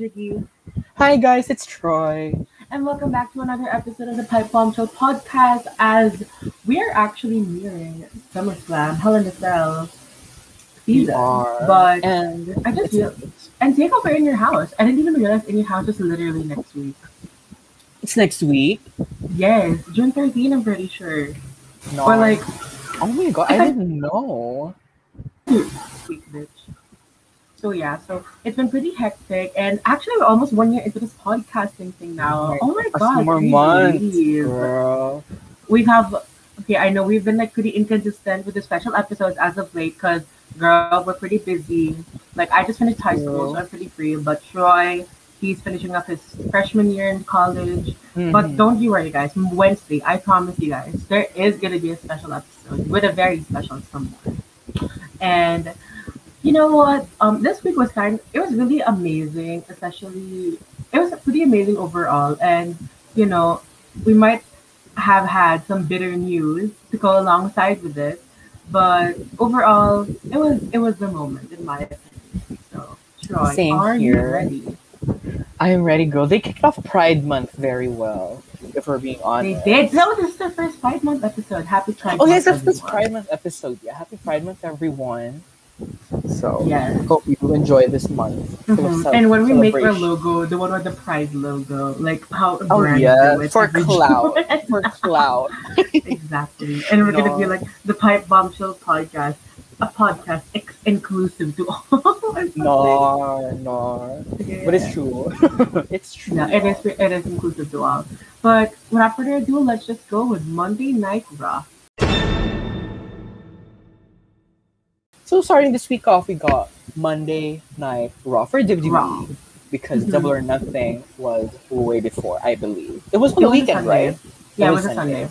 everyone, it is Jiggy. Hi guys, it's Troy. And welcome back to another episode of the Pipe Bombshell podcast as we are actually nearing SummerSlam, Hell in a Cell season. are. But And I just feel and takeover in your house. I didn't even realize in your house is literally next week. it's next week. Yes, June 13, I'm pretty sure. No. Or like oh my god, I didn't know. bitch. So yeah, so it's been pretty hectic, and actually we're almost one year into this podcasting thing now. Oh my A god, more months, girl. we have okay i know we've been like pretty inconsistent with the special episodes as of late because girl we're pretty busy. Like i just finished high school so i'm pretty free but troy he's finishing up his freshman year in college. But Mhm. don't you worry guys wednesday i promise you guys there is going to be a special episode with a very special someone. And you know what um this week was kind Of, it was really amazing especially it was pretty amazing overall and you know we might have had some bitter news to go alongside with this, but overall, it was it was the moment in my opinion. So, Troy, Same are you here. ready? I am ready, girl. They kicked off Pride Month very well, if we're being honest. They did. So this is the first five month episode. Happy Pride Month. Oh yes, that's this. Pride Month episode. Yeah, happy Pride Month, everyone. So Yes. hope you enjoy this month. Mhm. cel- And when we make our logo, the one with the prize logo, like how Oh brand yeah, for cloud for cloud exactly. And we're gonna be like the Pipe Bombshell podcast, a podcast ex- inclusive to all. No, no. Yeah. But it's true. it's true. Yeah, it is. It is inclusive to all. But without further ado, let's just go with Monday Night Raw. So starting this week off, we got Monday Night Raw for WWE Raw. because Mhm. Double or Nothing was way before, I believe. It was on It the was weekend, right? Yeah, it It was was a Sunday.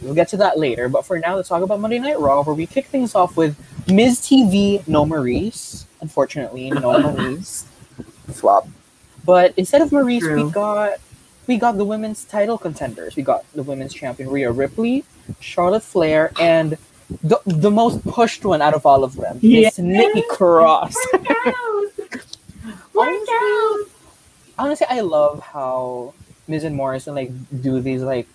We'll get to that later. But for now, let's talk about Monday Night Raw, where we kick things off with Miz TV, no Maurice. Unfortunately, no Maurice. Flop. But instead of Maurice, we got we got the women's title contenders. We got the women's champion Rhea Ripley, Charlotte Flair, and the, the most pushed one out of all of them, Miss Yeah. Nikki Cross. Work out. Work out. honestly, I love how Miz and Morrison like do these like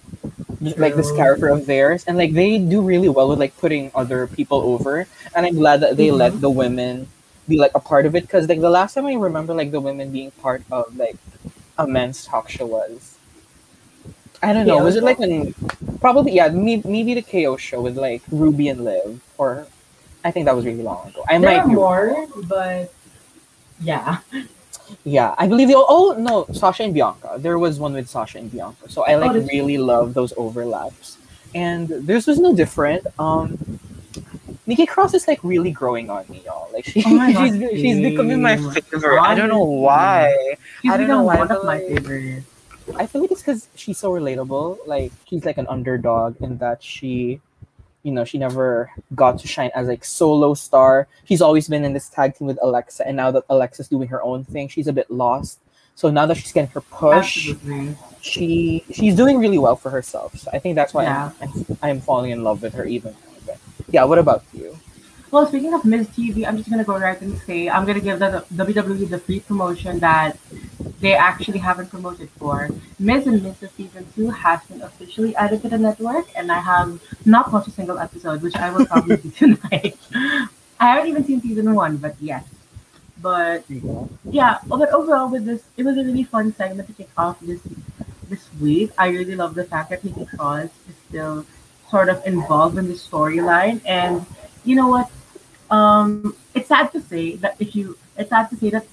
like this character of theirs, and like they do really well with like putting other people over. And I'm glad that they Mhm. let the women be like a part of it because like the last time I remember like the women being part of like a men's talk show was. I don't know. KO Was it like when probably yeah maybe, maybe the KO show with like Ruby and Liv or I think that was really long ago. I There might are more, but yeah. Yeah, I believe they. Oh no, Sasha and Bianca. There was one with Sasha and Bianca. So I like that's really love those overlaps. And this was no different. Um, Nikki Cross is like really growing on me, y'all. Like she, Oh she's she's becoming my favorite. I don't know why. She's I don't know why, one of my favorites. I feel like it's because she's so relatable. Like she's like an underdog in that she, you know, she never got to shine as like solo star. She's always been in this tag team with Alexa, and now that Alexa's doing her own thing, she's a bit lost. So now that she's getting her push, Absolutely. she she's doing really well for herself. So I think that's why Yeah. I'm, I'm I'm falling in love with her even. But yeah, what about you? Well, speaking of Miz TV, I'm just gonna go right and say I'm gonna give the WWE the free promotion that they actually haven't promoted for. Miz and Mrs. Season 2 has been officially added to the network, and I have not watched a single episode, which I will probably do tonight. I haven't even seen season one, but yes. But yeah, but overall with this, it was a really fun segment to kick off this this week. I really love the fact that Nikki Cross is still sort of involved in the storyline, and you know what? Um, it's sad to say that if you, it's sad to say that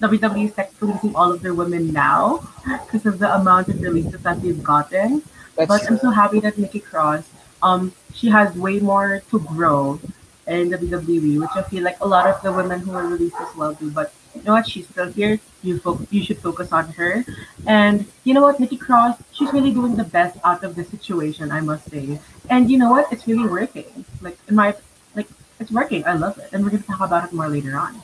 WWE is technically releasing all of their women now because of the amount of releases that they've gotten. That's But I'm so happy that Nikki Cross, um, she has way more to grow in WWE, which I feel like a lot of the women who are released as well do. But you know what? She's still here. You fo- you should focus on her. And you know what? Nikki Cross, she's really doing the best out of the situation, I must say. And you know what? It's really working. Like in my it's working. I love it. And we're gonna talk about it more later on.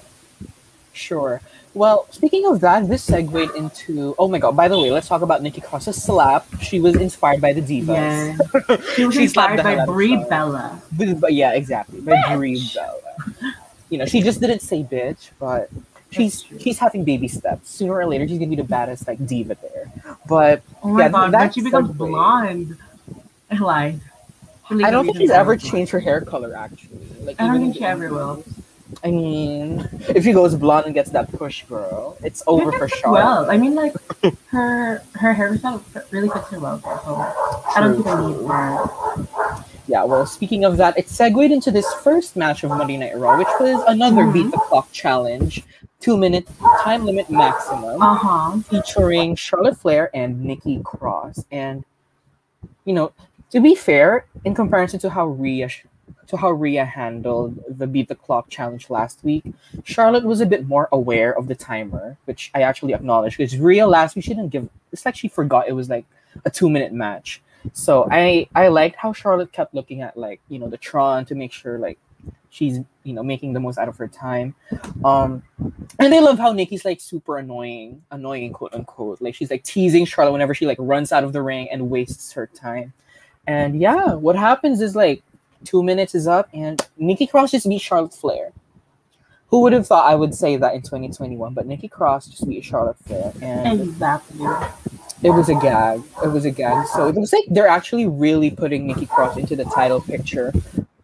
Sure. Well, speaking of that, this segued into. Oh my god! By the way, let's talk about Nikki Cross's slap. She was inspired by the divas. Yeah. She was She slapped inspired by Brie Bella. But, yeah, exactly. By Bitch. Brie Bella. You know, she just didn't say bitch, but she's she's having baby steps. Sooner or later, she's gonna be the baddest like diva there. But Oh my Yeah, god, when she becomes blonde. I lied. I don't think she's ever changed her hair color. Actually, like I don't even think she ever will. I mean, if she goes blonde and gets that push, girl, it's over for fits Well, I mean, like her her hairstyle really fits her well. So I don't see the need for. Yeah, well, speaking of that, it segued into this first match of Monday Night Raw, which was another Mhm. beat the clock challenge, two minute time limit maximum, Uh huh. featuring Charlotte Flair and Nikki Cross. And you know, to be fair, in comparison to how Rhea to how Rhea handled the beat the clock challenge last week, Charlotte was a bit more aware of the timer, which I actually acknowledge because Rhea last week she didn't give. It's like she forgot it was like a two minute match. So I I liked how Charlotte kept looking at like you know the Tron to make sure like she's you know making the most out of her time. Um, and I love how Nikki's like super annoying, annoying quote unquote. Like she's like teasing Charlotte whenever she like runs out of the ring and wastes her time. And yeah, what happens is like two minutes is up and Nikki Cross just beat Charlotte Flair. Who would have thought I would say that in 2021? But Nikki Cross just beat Charlotte Flair, and Exactly. it was a gag. It was a gag. So it looks like they're actually really putting Nikki Cross into the title picture.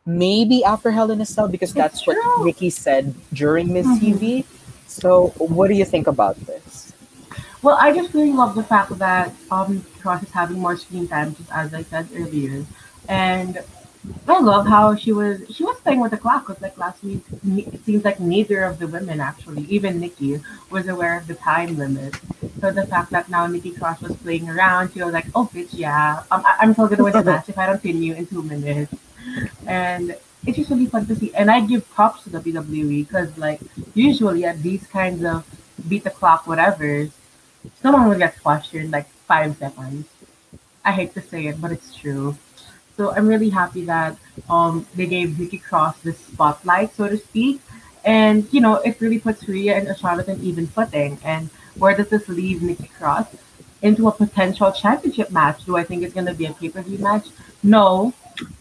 Maybe after Hell in a Cell because that's what. Nikki said during Miz Mhm. TV. So what do you think about this? Well, I just really love the fact that um Cross is having more screen time, just as I said earlier, and I love how she was she was playing with the clock. Because like last week, it seems like neither of the women actually, even Nikki, was aware of the time limit. So the fact that now Nikki Cross was playing around, she was like, "Oh, bitch, yeah, um, I- I'm still gonna win the match if I don't pin you in two minutes." And it's just really fun to see. And I give props to WWE because like usually at these kinds of beat the clock whatever's, someone will get questioned in like five seconds. I hate to say it, but it's true. So I'm really happy that um they gave Nikki Cross this spotlight, so to speak. And you know, it really puts Rhea and Charlotte in even footing. And where does this leave Nikki Cross? Into a potential championship match. Do I think it's gonna be a pay-per-view match? No.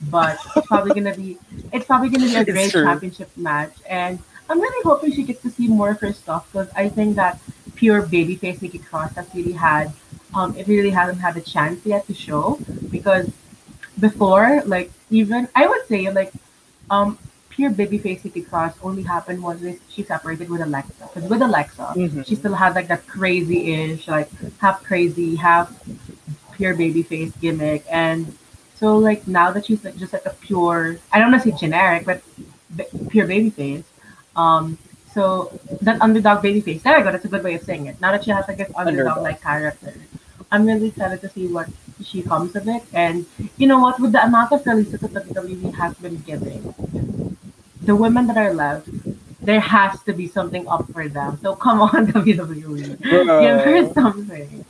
But it's probably gonna be it's probably gonna be a great championship match. And I'm really hoping she gets to see more of her stuff because I think that pure babyface Nikki Cross has really had um it really hasn't had a chance yet to show because before like even I would say like um pure babyface Nikki Cross only happened once she separated with Alexa because with Alexa Mhm. she still had like that crazy ish like half crazy half pure babyface gimmick and so like now that she's like just like a pure I don't want to say generic but b- pure babyface um so that underdog baby face. there I go. That's a good way of saying it. Now that she has like this underdog. like character. I'm really excited to see what she comes of it. And you know what? With the amount of releases that WWE has been giving the women that are left there has to be something up for them. So come on WWE Bro. give her something.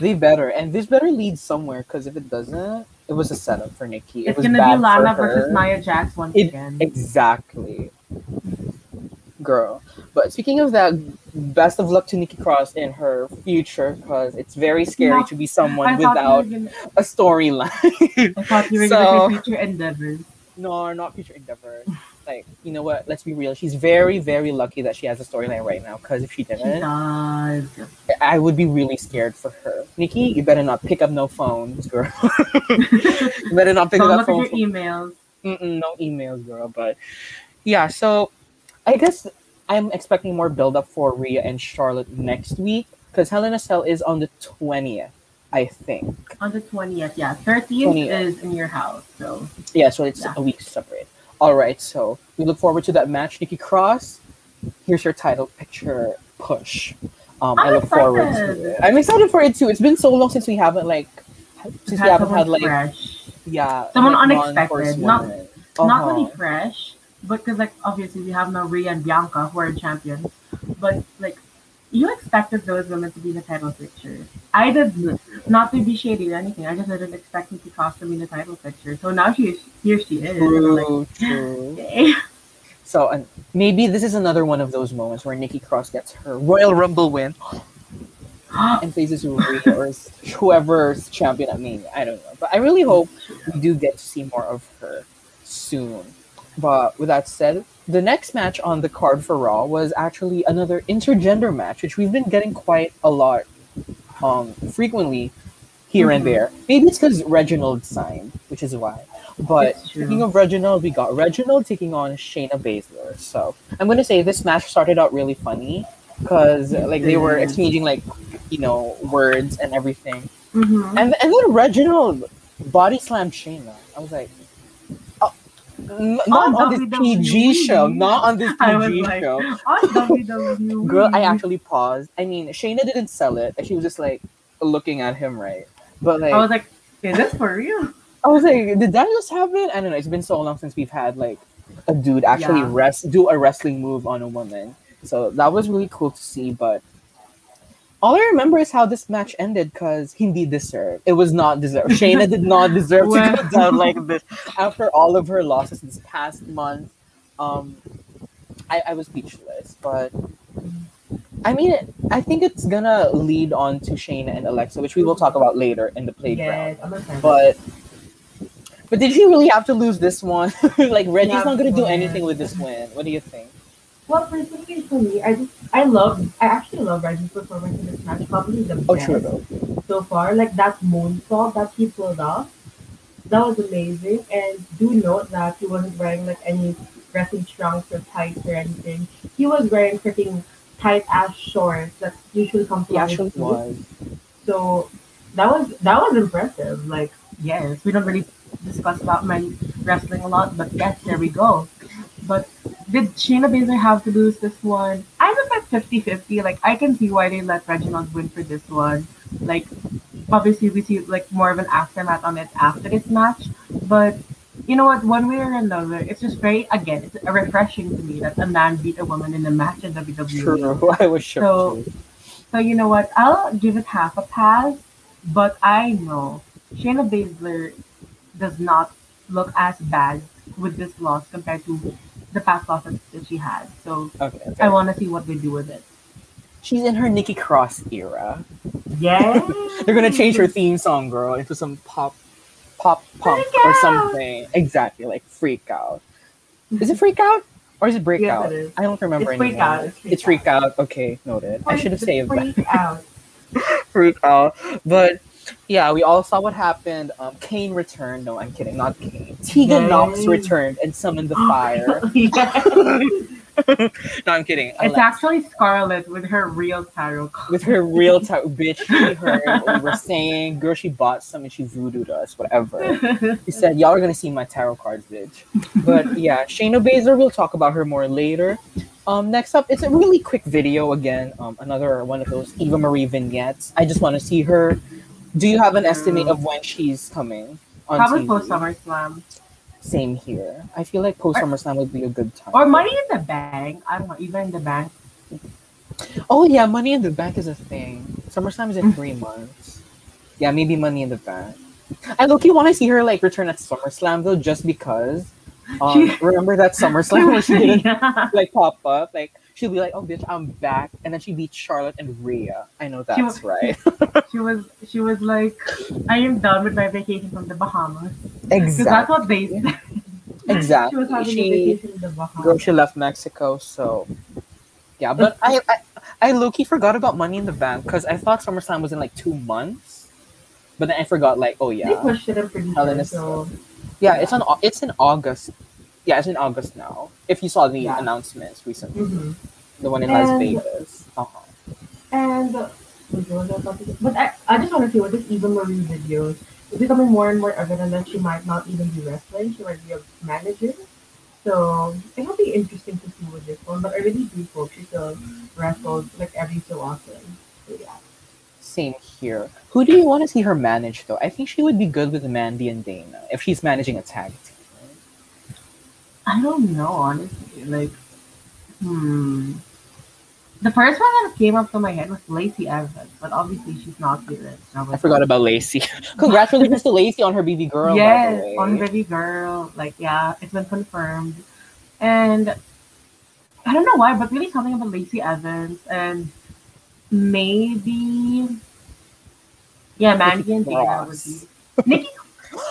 They better, and this better lead somewhere. Because if it doesn't, it was a setup for Nikki. It it's gonna be Lana versus. Nia Jax once It- again. Exactly, girl. But speaking of that, best of luck to Nikki Cross in her future because it's very scary No, to be someone without gonna, a storyline. I thought you were So- future endeavors. no, not future endeavor. Like you know what? Let's be real. She's very, very lucky that she has a storyline right now. Because if she She didn't, does. I would be really scared for her. Nikki, you better not pick up no phones, girl. you better not pick Don't up look at phones. your emails. Mm-mm, no emails, girl. But yeah, so I guess I'm expecting more build up for Rhea and Charlotte next week because Hell in a Cell is on the twentieth, I think. On the 20th, yeah. 30th 20th. is in your house, so. Yeah, so it's Yeah. a week separate. All right, so we look forward to that match. Nikki Cross, here's your title picture push. Um, I look forward to it. I'm excited for it too. It's been so long since we haven't like since we haven't had like fresh. yeah Someone like, unexpected, not- Not Uh-huh. really fresh, but because, like, obviously we have no Rhea and Bianca who are champions. But, like, you expected those women to be in the title picture. I did not not to be shady or anything. I just didn't expect Nikki Cross to be in the title picture. So now she is, here she is. and I'm like, True, true. okay. So and maybe this is another one of those moments where Nikki Cross gets her Royal Rumble win and faces Rhea or whoever's champion at Mania. I don't know, but I really hope we do get to see more of her soon. But with that said, the next match on the card for Raw was actually another intergender match, which we've been getting quite a lot um, frequently here and Mhm. there. Maybe it's because Reginald signed, which is why. But speaking of Reginald, we got Reginald taking on Shayna Baszler. So I'm gonna say this match started out really funny because like they were exchanging like you know words and everything, Mhm. and and then Reginald body slammed Shayna. I was like. Not On on this PG show, not on this I PG like, show. on WWE. Girl, I actually paused. I mean, Shayna didn't sell it. She was just like looking at him, right? But like, I was like, is this for real? I was like, did that just happen? I don't know. It's been so long since we've had like a dude actually Yeah. rest do a wrestling move on a woman. So that was really cool to see. But all I remember is how this match ended because hindi deserved. It was not deserved. Shayna did not deserve to go down like this after all of her losses this past month. Um, I, I was speechless, but I mean, I think it's gonna lead on to Shayna and Alexa, which we will talk about later in the playground. Yes, But but did she really have to lose this one? like Reggie's Yeah, not gonna do anything with this win. What do you think? Well, personally for me, I just I love I actually love Reggie's performance in this match. Probably the Oh, best true though. so far. Like that moonsault that he pulled off, that was amazing. And do note that he wasn't wearing like any wrestling trunks or tights or anything. He was wearing freaking tight ass shorts that usually come He from actually was. So that was that was impressive. Like yes, we don't really discuss about men wrestling a lot, but yes, there we go. But did Shayna Baszler have to lose this one? I was at 50-50. Like I can see why they let Reginald win for this one. Like obviously we see like more of an aftermath on it after this match. But you know what? One way or another, it's just very again, it's refreshing to me that a man beat a woman in a match in WWE. True. I was shook. So- too. So you know what? I'll give it half a pass, but I know Shayna Baszler does not look as bad with this loss compared to the past losses that she had. So Okay. okay. I want to see what they do with it. She's in her Nikki Cross era. Yeah, They're gonna change her theme song, girl, into some pop, pop punk or out! something. Exactly, like Freak Out. Is it Freak Out or is it Breakout? Yes, it is. I don't remember It's Freak anymore. Out, it's Freak It's Freak Out. Okay, noted. I should have saved that. freak out. freak out. But yeah, we all saw what happened. Um, Kane returned. No, I'm kidding. Not Kane. Tegan Yay. Nox returned and summoned the fire. No, I'm kidding. It's Alexa, actually Scarlett with her real tarot card. with her real type bitch. She heard what we were saying. Girl, she bought some and she voodooed us. Whatever. She said, "Y'all are gonna see my tarot cards, bitch." But yeah, Shayna Baszler. We'll talk about her more later. Um, next up, it's a really quick video again. Um, another one of those Eva Marie vignettes. I just want to see her. Do you have an estimate of when she's coming on Probably TV? post SummerSlam Same here. I feel like post SummerSlam would be a good time. or Money in the Bank. I don't know, even in the bank. oh yeah, Money in the Bank is a thing. SummerSlam is in three months. Yeah, maybe Money in the Bank. I look, you want to see her like return at SummerSlam though, just because. Um, remember that SummerSlam when she didn't Yeah. like pop up? Like she'll be like, "Oh, bitch, I'm back," and then she beat Charlotte and Rhea. I know that's was- right. She was she was like, I am done with my vacation from the Bahamas. Because that's exactly. what they said. Exactly. She was having She- a vacation in the Bahamas. Girl, she left Mexico, so yeah. But I, I, I low-key forgot about Money in the Bank because I thought SummerSlam was in like two months, but then I forgot like, oh They yeah, pushed it up pretty Hell so yeah. It's on. It's in August. Yeah, it's in August now. If you saw the Yeah. announcements recently, mhm. the one in Las Vegas. Uh-huh. and uh, what was I about to say? but I, I just want to see what this Eva Marie videos it's becoming more and more evident that she might not even be wrestling. She might be a manager. So it'll be interesting to see with this one. But I really do hope she still wrestles like every so often. So yeah. Same here. Who do you want to see her manage though? I think she would be good with Mandy and Dana if she's managing a tag team. I don't know, honestly. Like, hmm. The first one that came up to my head was Lacey Evans, but obviously she's not here. So I forgot about Lacey. Congratulations to Lacey on her baby girl. Yes, on Baby Girl. Like, yeah, it's been confirmed. And I don't know why, but really something about Lacey Evans and maybe, yeah, Mandy and Dana would be. Nikki,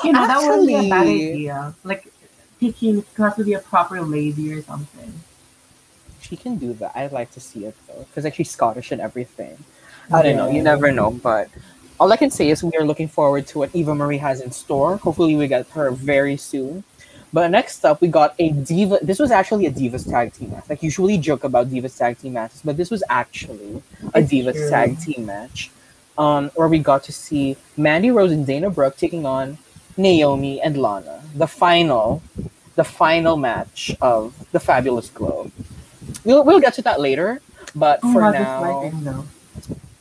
you know, that would be a bad idea. Like, thinking it has to be a proper lady or something. She can do that. I'd like to see it though, because like she's Scottish and everything. I don't know. You never know, but all I can say is we are looking forward to what Eva Marie has in store. Hopefully, we get her very soon. But next up, we got a diva. This was actually a divas tag team match. Like usually joke about divas tag team matches, but this was actually a divas true. tag team match, um, where we got to see Mandy Rose and Dana Brooke taking on Naomi and Lana. The final, the final match of the Fabulous Glow. We'll we'll get to that later, but Oh, for now, though.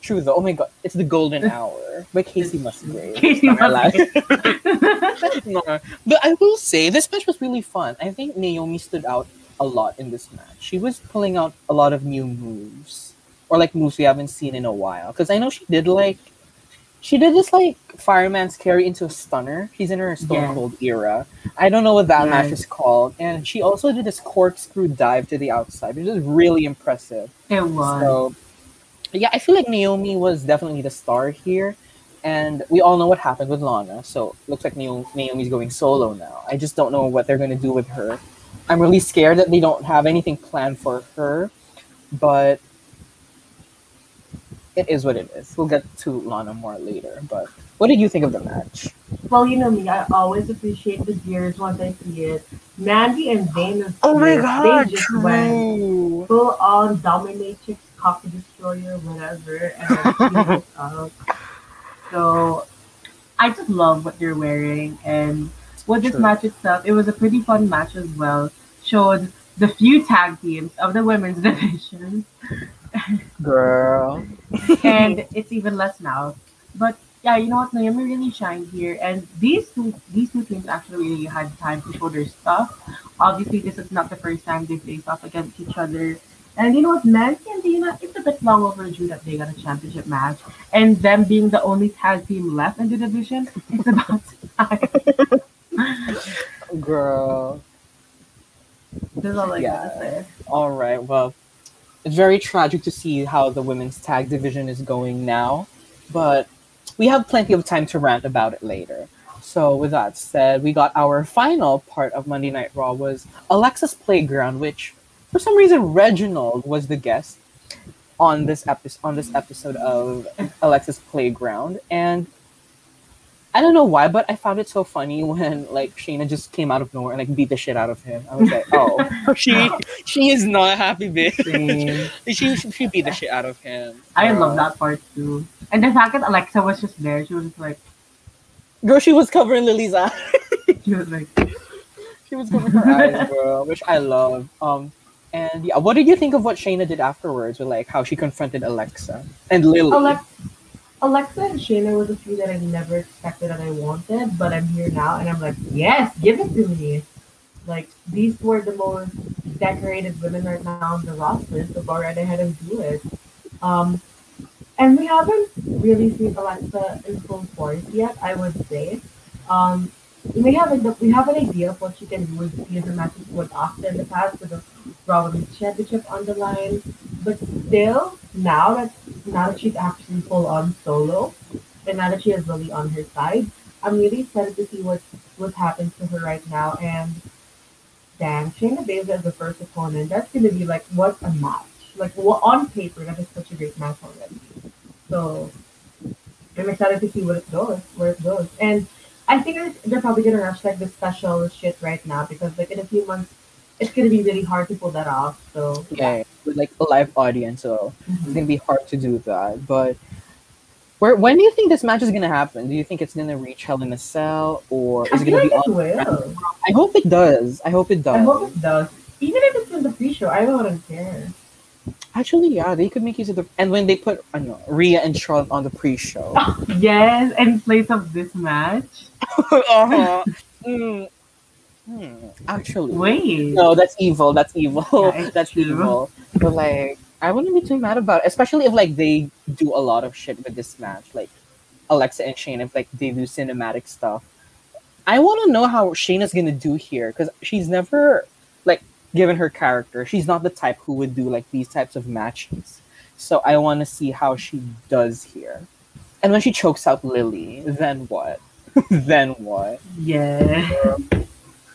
true though. Oh my god, it's the golden hour by Kacey Musgrave. Kacey. Musgrave. No, but I will say this match was really fun. I think Naomi stood out a lot in this match. She was pulling out a lot of new moves, or like moves we haven't seen in a while. Because I know she did like, she did this like fireman's carry into a stunner. She's in her Stone Yes. Cold era. I don't know what that match is called. And she also did this corkscrew dive to the outside, which is really impressive. It was. So, yeah, I feel like Naomi was definitely the star here. And we all know what happened with Lana. So, looks like Naomi's going solo now. I just don't know what they're going to do with her. I'm really scared that they don't have anything planned for her. But it is what it is. We'll get to Lana more later. But what did you think of the match? Well, you know me, I always appreciate the gears once I see it. Mandy and Dana, Oh my they just went full on dominatrix, coffee destroyer, whatever, and then she was up. So I just love what they're wearing, and with this True. match itself, it was a pretty fun match as well. Showed the few tag teams of the women's division, Girl. and it's even less now. But yeah, you know what? Naomi really shined here, and these two these two teams actually really had time to show their stuff. Obviously, this is not the first time they faced off against each other. And you know what, Mandy and Dana, it's a bit long overdue that they got a championship match. And them being the only tag team left in the division, it's about time. Girl. That's all I Yeah. gotta say. All right. Well, it's very tragic to see how the women's tag division is going now, but we have plenty of time to rant about it later. So, with that said, we got our final part of Monday Night Raw was Alexa's Playground, which for some reason Reginald was the guest on this episode on this episode of Alexa's Playground, and I don't know why, but I found it so funny when like Shayna just came out of nowhere and like beat the shit out of him. I was like, oh, she she is not happy, bitch. Same. she, she she beat the shit out of him. I Girl. love that part too. And the fact that Alexa was just there, she was just like, Girl, she was covering Lily's eyes. she was like, she was covering her eyes, girl, which I love. Um, and yeah, what did you think of what Shayna did afterwards with like how she confronted Alexa and Lily? Alexa, Alexa and Shayna was a few that I never expected and I wanted, but I'm here now and I'm like, yes, give it to me. Like these were the most decorated women right now on the roster, so go right ahead and do it. Um, and we haven't really seen Alexa in full force yet, I would say. Um, we have a, we have an idea of what she can do with the matches with Asuka in the past with the Raw Women's Championship on the line, but still now that now that she's actually full on solo, and now that she has Lily on her side, I'm really excited to see what what happens to her right now. And damn, Shayna Baszler as the first opponent, that's gonna be like what a match. Like on paper, that is such a great match already. So I'm excited to see what it goes, where it goes. And I think they're- probably gonna rush like the special shit right now because like in a few months it's gonna be really hard to pull that off. So yeah, with like a live audience, so it's Mhm. gonna be hard to do that. But where when do you think this match is gonna happen? Do you think it's gonna reach Hell in a Cell or I is it gonna like be it will. I hope it does. I hope it does. I hope it does. Even if it's in the pre-show, I don't care. Actually, yeah, they could make use of the and when they put I know Rhea and Charlotte on the pre-show. Yes, in place of this match. uh-huh. Mm. Hmm. Actually, Wait. no, that's evil. That's evil. Yeah, that's true. evil. But like, I wouldn't be too mad about it, especially if like they do a lot of shit with this match, like Alexa and Shane. If like they do cinematic stuff, I want to know how Shayna's gonna do here because she's never given her character. She's not the type who would do like these types of matches. So I want to see how she does here. And when she chokes out Lily, then what? then what? Yeah.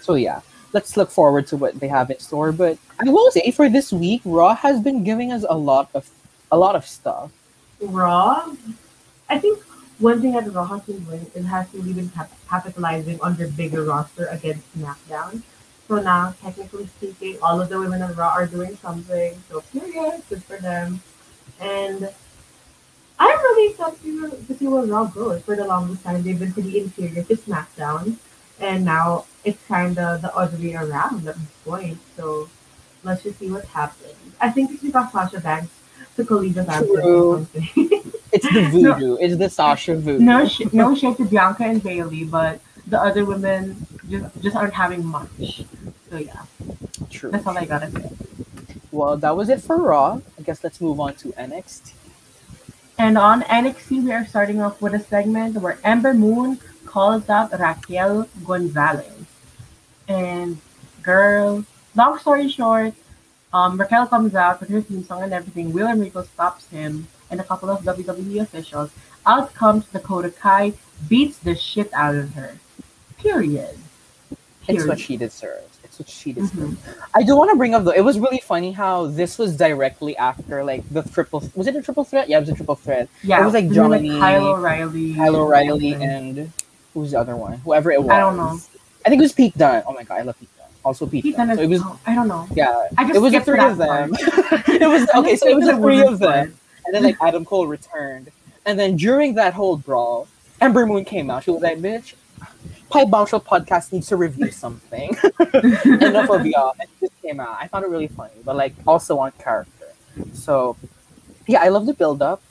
So yeah, let's look forward to what they have in store. But I will say for this week, Raw has been giving us a lot of a lot of stuff. Raw, I think one thing that Raw has been doing is has really been cap- capitalizing on their bigger roster against SmackDown. So now, technically speaking, all of the women on Raw are doing something. So period, good for them. And I'm really excited to, see where Raw goes. For the longest time, they've been pretty inferior to SmackDown, and now it's kind of the other way around at this point. So let's just see what happens. I think it's because Sasha Banks took a lead of absence. It's the voodoo. It's the Sasha voodoo. no, sh- no shade to Bianca and Bayley, but the other women just just aren't having much. So yeah, True. that's all I gotta say. Well, that was it for Raw. I guess let's move on to NXT. And on NXT, we are starting off with a segment where Ember Moon calls out Raquel Gonzalez. And girl, long story short, um, Raquel comes out with her theme song and everything. Will Enrico stops him and a couple of WWE officials. Out comes Dakota Kai, beats the shit out of her. Period. It's what she deserves. It's what she deserves. Mhm. I do want to bring up though. It was really funny how this was directly after like the triple. Was it a triple threat? Yeah, it was a triple threat. Yeah, It was like Johnny, Kyle O'Reilly, Kyle O'Reilly, and who's the other one? Whoever it was. I don't know. I think it was Pete Dunne. Oh my god, I love Pete Dunne. Also Pete, Pete. Dunne So it is- was oh, I don't know. yeah. I just It was the three of them. it was okay. So it was the three of them. And then like Adam Cole returned. And then during that whole brawl, Ember Moon came out. She was like, bitch, Pipe Bombshell podcast needs to review something. Enough of y'all. It just came out. I found it really funny, but like also on character. So yeah, I love the build up.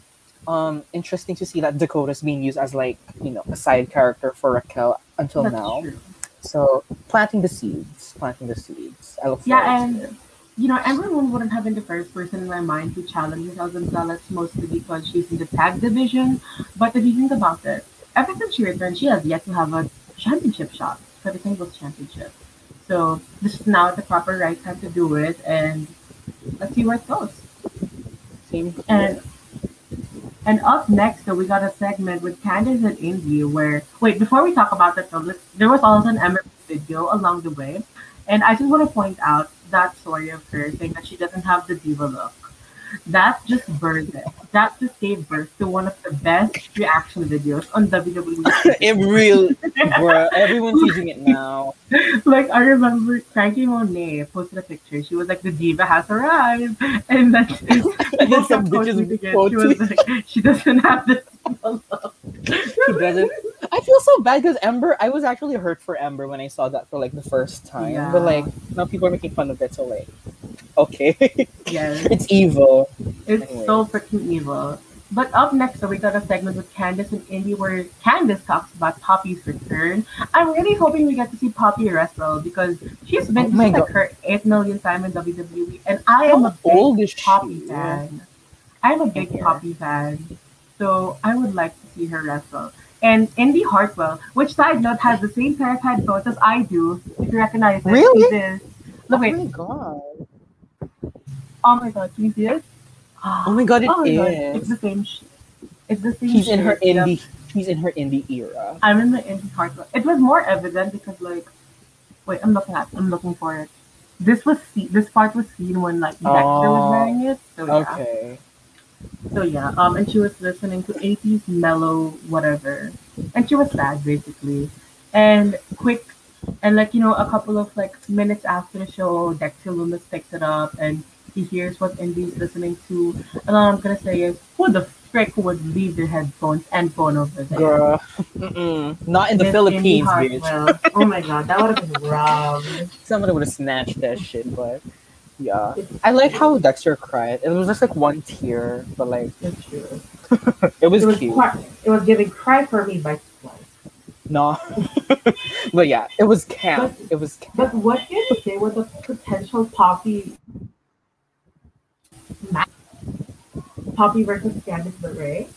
Um, interesting to see that Dakota's being used as like, you know, a side character for Raquel until That's now. true. So planting the seeds. Planting the seeds. I look Yeah, forward to and it. you know, everyone wouldn't have been the first person in my mind to challenge Raquel Gonzalez, mostly because she's in the tag division. But if you think about it, ever since she returned, she has yet to have a championship shot for the singles championship. So this is now the proper right time to do it, and let's see where it goes. Same And and up next, though, we got a segment with Candice and Indy where wait before we talk about that though, let's, there was also an Ember video along the way, and I just want to point out that story of her saying that she doesn't have the diva look. That just birthed it. That just gave birth to one of the best reaction videos on WWE. it really, bruh, everyone's using it now. like I remember Frankie Monet posted a picture. She was like, "The diva has arrived," and then And then some bitches again. She was like, "She doesn't have this." She doesn't. I feel so bad because Ember. I was actually hurt for Ember when I saw that for like the first time. Yeah. But like now people are making fun of it. So like, okay, Yes, it's evil. it's Anyway. so freaking evil. But up next, so we got a segment with Candice and Indy where Candice talks about Poppy's return. I'm really hoping we get to see Poppy wrestle because she's been Oh like her eighth million time in WWE, and I am a big old is she? Poppy fan. I'm a big here. Poppy fan, so I would like to see her wrestle. And Indy Hartwell, which side note has the same pair of headphones as I do, if you recognize it. Really? Look, Oh wait. my god! Oh my god, can you see it? Oh my god! It is. Oh my god, it's the same. Sh- it's the same. She's in her shirt, yeah. indie. She's in her indie era. I'm in the indie Hartwell. It was more evident because, like, wait, I'm looking at. I'm looking for it. This was see- this part was seen when like Dexter Oh. was wearing it. So yeah. Okay. So yeah, um, and she was listening to 80s mellow whatever, and she was sad basically. And quick, and like you know, a couple of like minutes after the show, Dexter Lumis picks it up and he hears what Indy's listening to. And all I'm gonna say is, who the frick would leave their headphones and phone over there? Girl. Mm-mm. Not in the Miss Philippines, bitch. Oh my god, that would have been rough. Somebody would have snatched that shit, but yeah. I like how Dexter cried. It was just like one tear, but like it was, It was cute. cry- It was giving "Cry for Me" by Twice. No. but yeah, it was camp. It was camp. But what you say with the potential Poppy? Poppy versus Candice LeRae?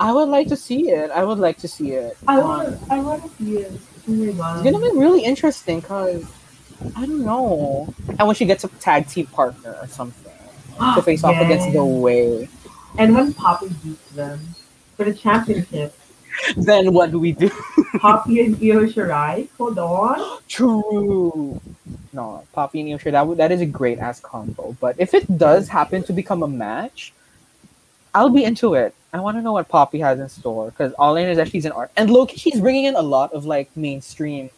I would like to see it. I would like to see it. I Um, want I want to see it. Oh. It's gonna be really interesting because I don't know. And when she gets a tag team partner or something to face off against the way. And when Poppy beats them for the championship, then what do we do? Poppy and Io Shirai. Hold on. True. No, Poppy and Io Shirai, that that is a great ass combo. But if it does happen to become a match, I'll be into it. I want to know what Poppy has in store because all I know is that she's an art, and low-key, she's bringing in a lot of like mainstream,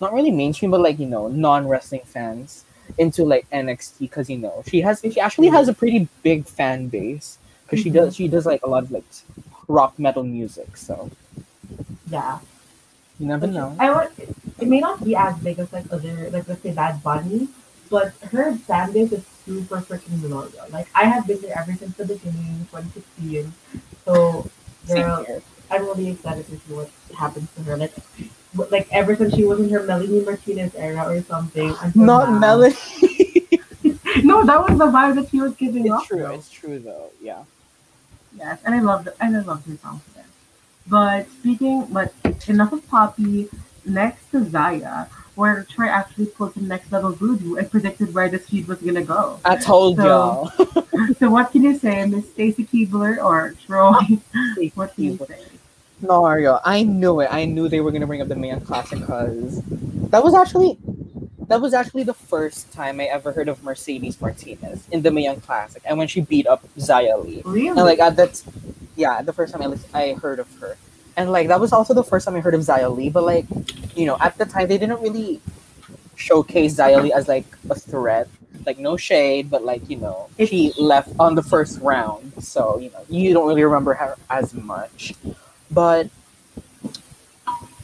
not really mainstream, but like you know non wrestling fans into like NXT because you know she has she actually mm-hmm. has a pretty big fan base because she mm-hmm. does she does like a lot of like rock metal music. So Yeah. you never know. I want. It may not be as big as like other, like let's say Bad Bunny, but her fan base is super freaking loyal. Like I have been there ever since the beginning, 2016. So, Same girl. I'm really excited to see what happens to her. Like, like ever since she was in her Melanie Martinez era or something. Not now. Melody. No, that was the vibe that she was giving it's off. true. though. It's true though. Yeah. Yes, and I love the and I love her songs there. But speaking, but enough of Poppy. Next to Xia, where Troy actually pulled some next level voodoo and predicted where the feud was gonna go. I told So- y'all. So what can you say, Miss Stacy Keibler or Troy? What do you say? Mario, I knew it. I knew they were gonna bring up the Mae Young Classic because that was actually that was actually the first time I ever heard of Mercedes Martinez in the Mae Young Classic, and when she beat up Xia Li, Really? and like at that, yeah, the first time I I heard of her, and like that was also the first time I heard of Xia Li. But like, you know, at the time they didn't really showcase Xia Li as like a threat. Like no shade, but like you know, she left on the first round, so you know you don't really remember her as much. But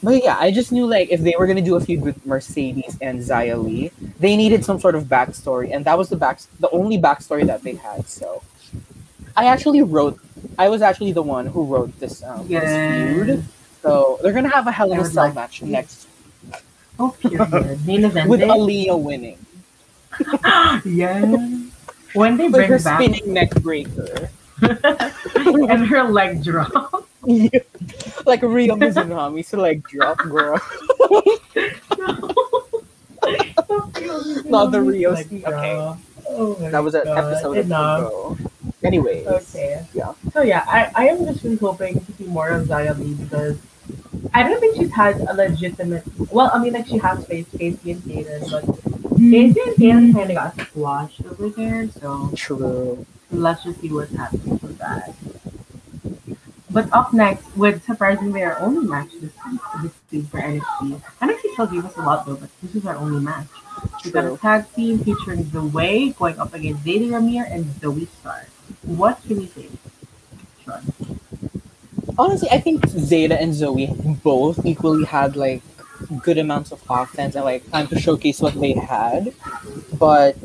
but yeah, I just knew like if they were gonna do a feud with Mercedes and Xia Li, they needed some sort of backstory, and that was the back the only backstory that they had. So I actually wrote, I was actually the one who wrote this um this feud. So they're gonna have a Hell in a Cell like match to. next Oh, period. Main event. with Aaliyah winning, yeah. When they bring her back spinning neck breaker, and her leg drop. like Rio Mizunami, so like drop girl. Not the Rio Leg ski- drop. okay. Oh That was an God. episode Enough. ago. Anyways, Okay. Yeah. So yeah, I, I am just really hoping to see more of Xia Li because I don't think she's had a legitimate. Well, I mean, like she has faced Kacy and Kayden, but Kacy and Kayden mm-hmm. kind of got squashed over there. So true. Let's just see what's happening with that. But up next, with surprisingly our only match this week, this week for NXT. NXT still gave us a lot though, but this is our only match. We got a tag team featuring The Way going up against Zayda Ramier and Zoey Stark. What can we say? Honestly, I think Zayda and Zoe both equally had like good amounts of offense and like time to showcase what they had. But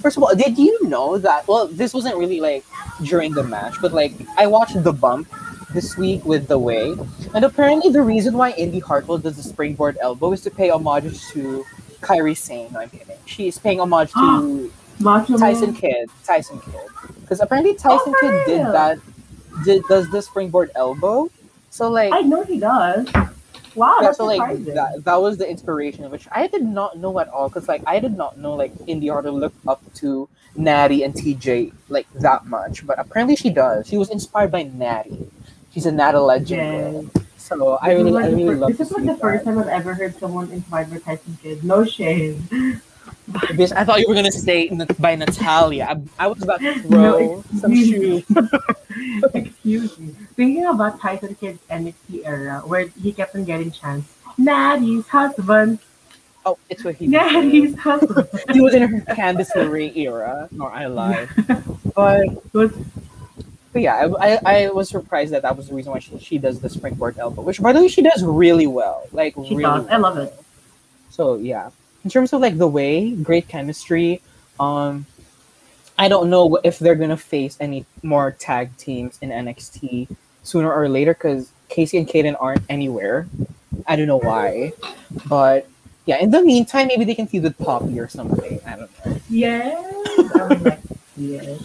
first of all, did you know that? Well, this wasn't really like during the match, but like I watched the bump this week with the way, and apparently the reason why Indy Hartwell does the springboard elbow is to pay homage to Kairi Sane. No, I'm kidding. She's paying homage to? Tyson Kidd. Tyson Kidd. Because apparently Tyson Oh, Kidd did that. Did does the springboard elbow? So like I know he does. Wow, that's so like surprising. that, that was the inspiration, which I did not know at all. Because like I did not know like Indy Hartwell looked up to Natty and TJ like that much, but apparently she does. She was inspired by Natty. She's a Nata legend. So I really, like I really love This is like the first time I've ever heard someone inspired by Tyson Kidd. No shame. Bitch, I thought you were gonna say by Natalya. I, I was about to No, throw some excuse shoes. Excuse me. Thinking about Tyson Kidd's NXT era, where he kept on getting chants, Natty's husband, Oh, it's what he. Natty's husband. he was in her Candice LeRae era. No, I lied. But, Was but yeah, I, I, I was surprised that that was the reason why she, she does the springboard elbow, which by the way she does really well. Like She really does. I love it. So yeah, in terms of like the way, great chemistry. Um, I don't know if they're gonna face any more tag teams in NXT sooner or later because Kacy and Kayden aren't anywhere. I don't know why, but yeah. In the meantime, maybe they can feud with Poppy or something. I don't know. yes. I to.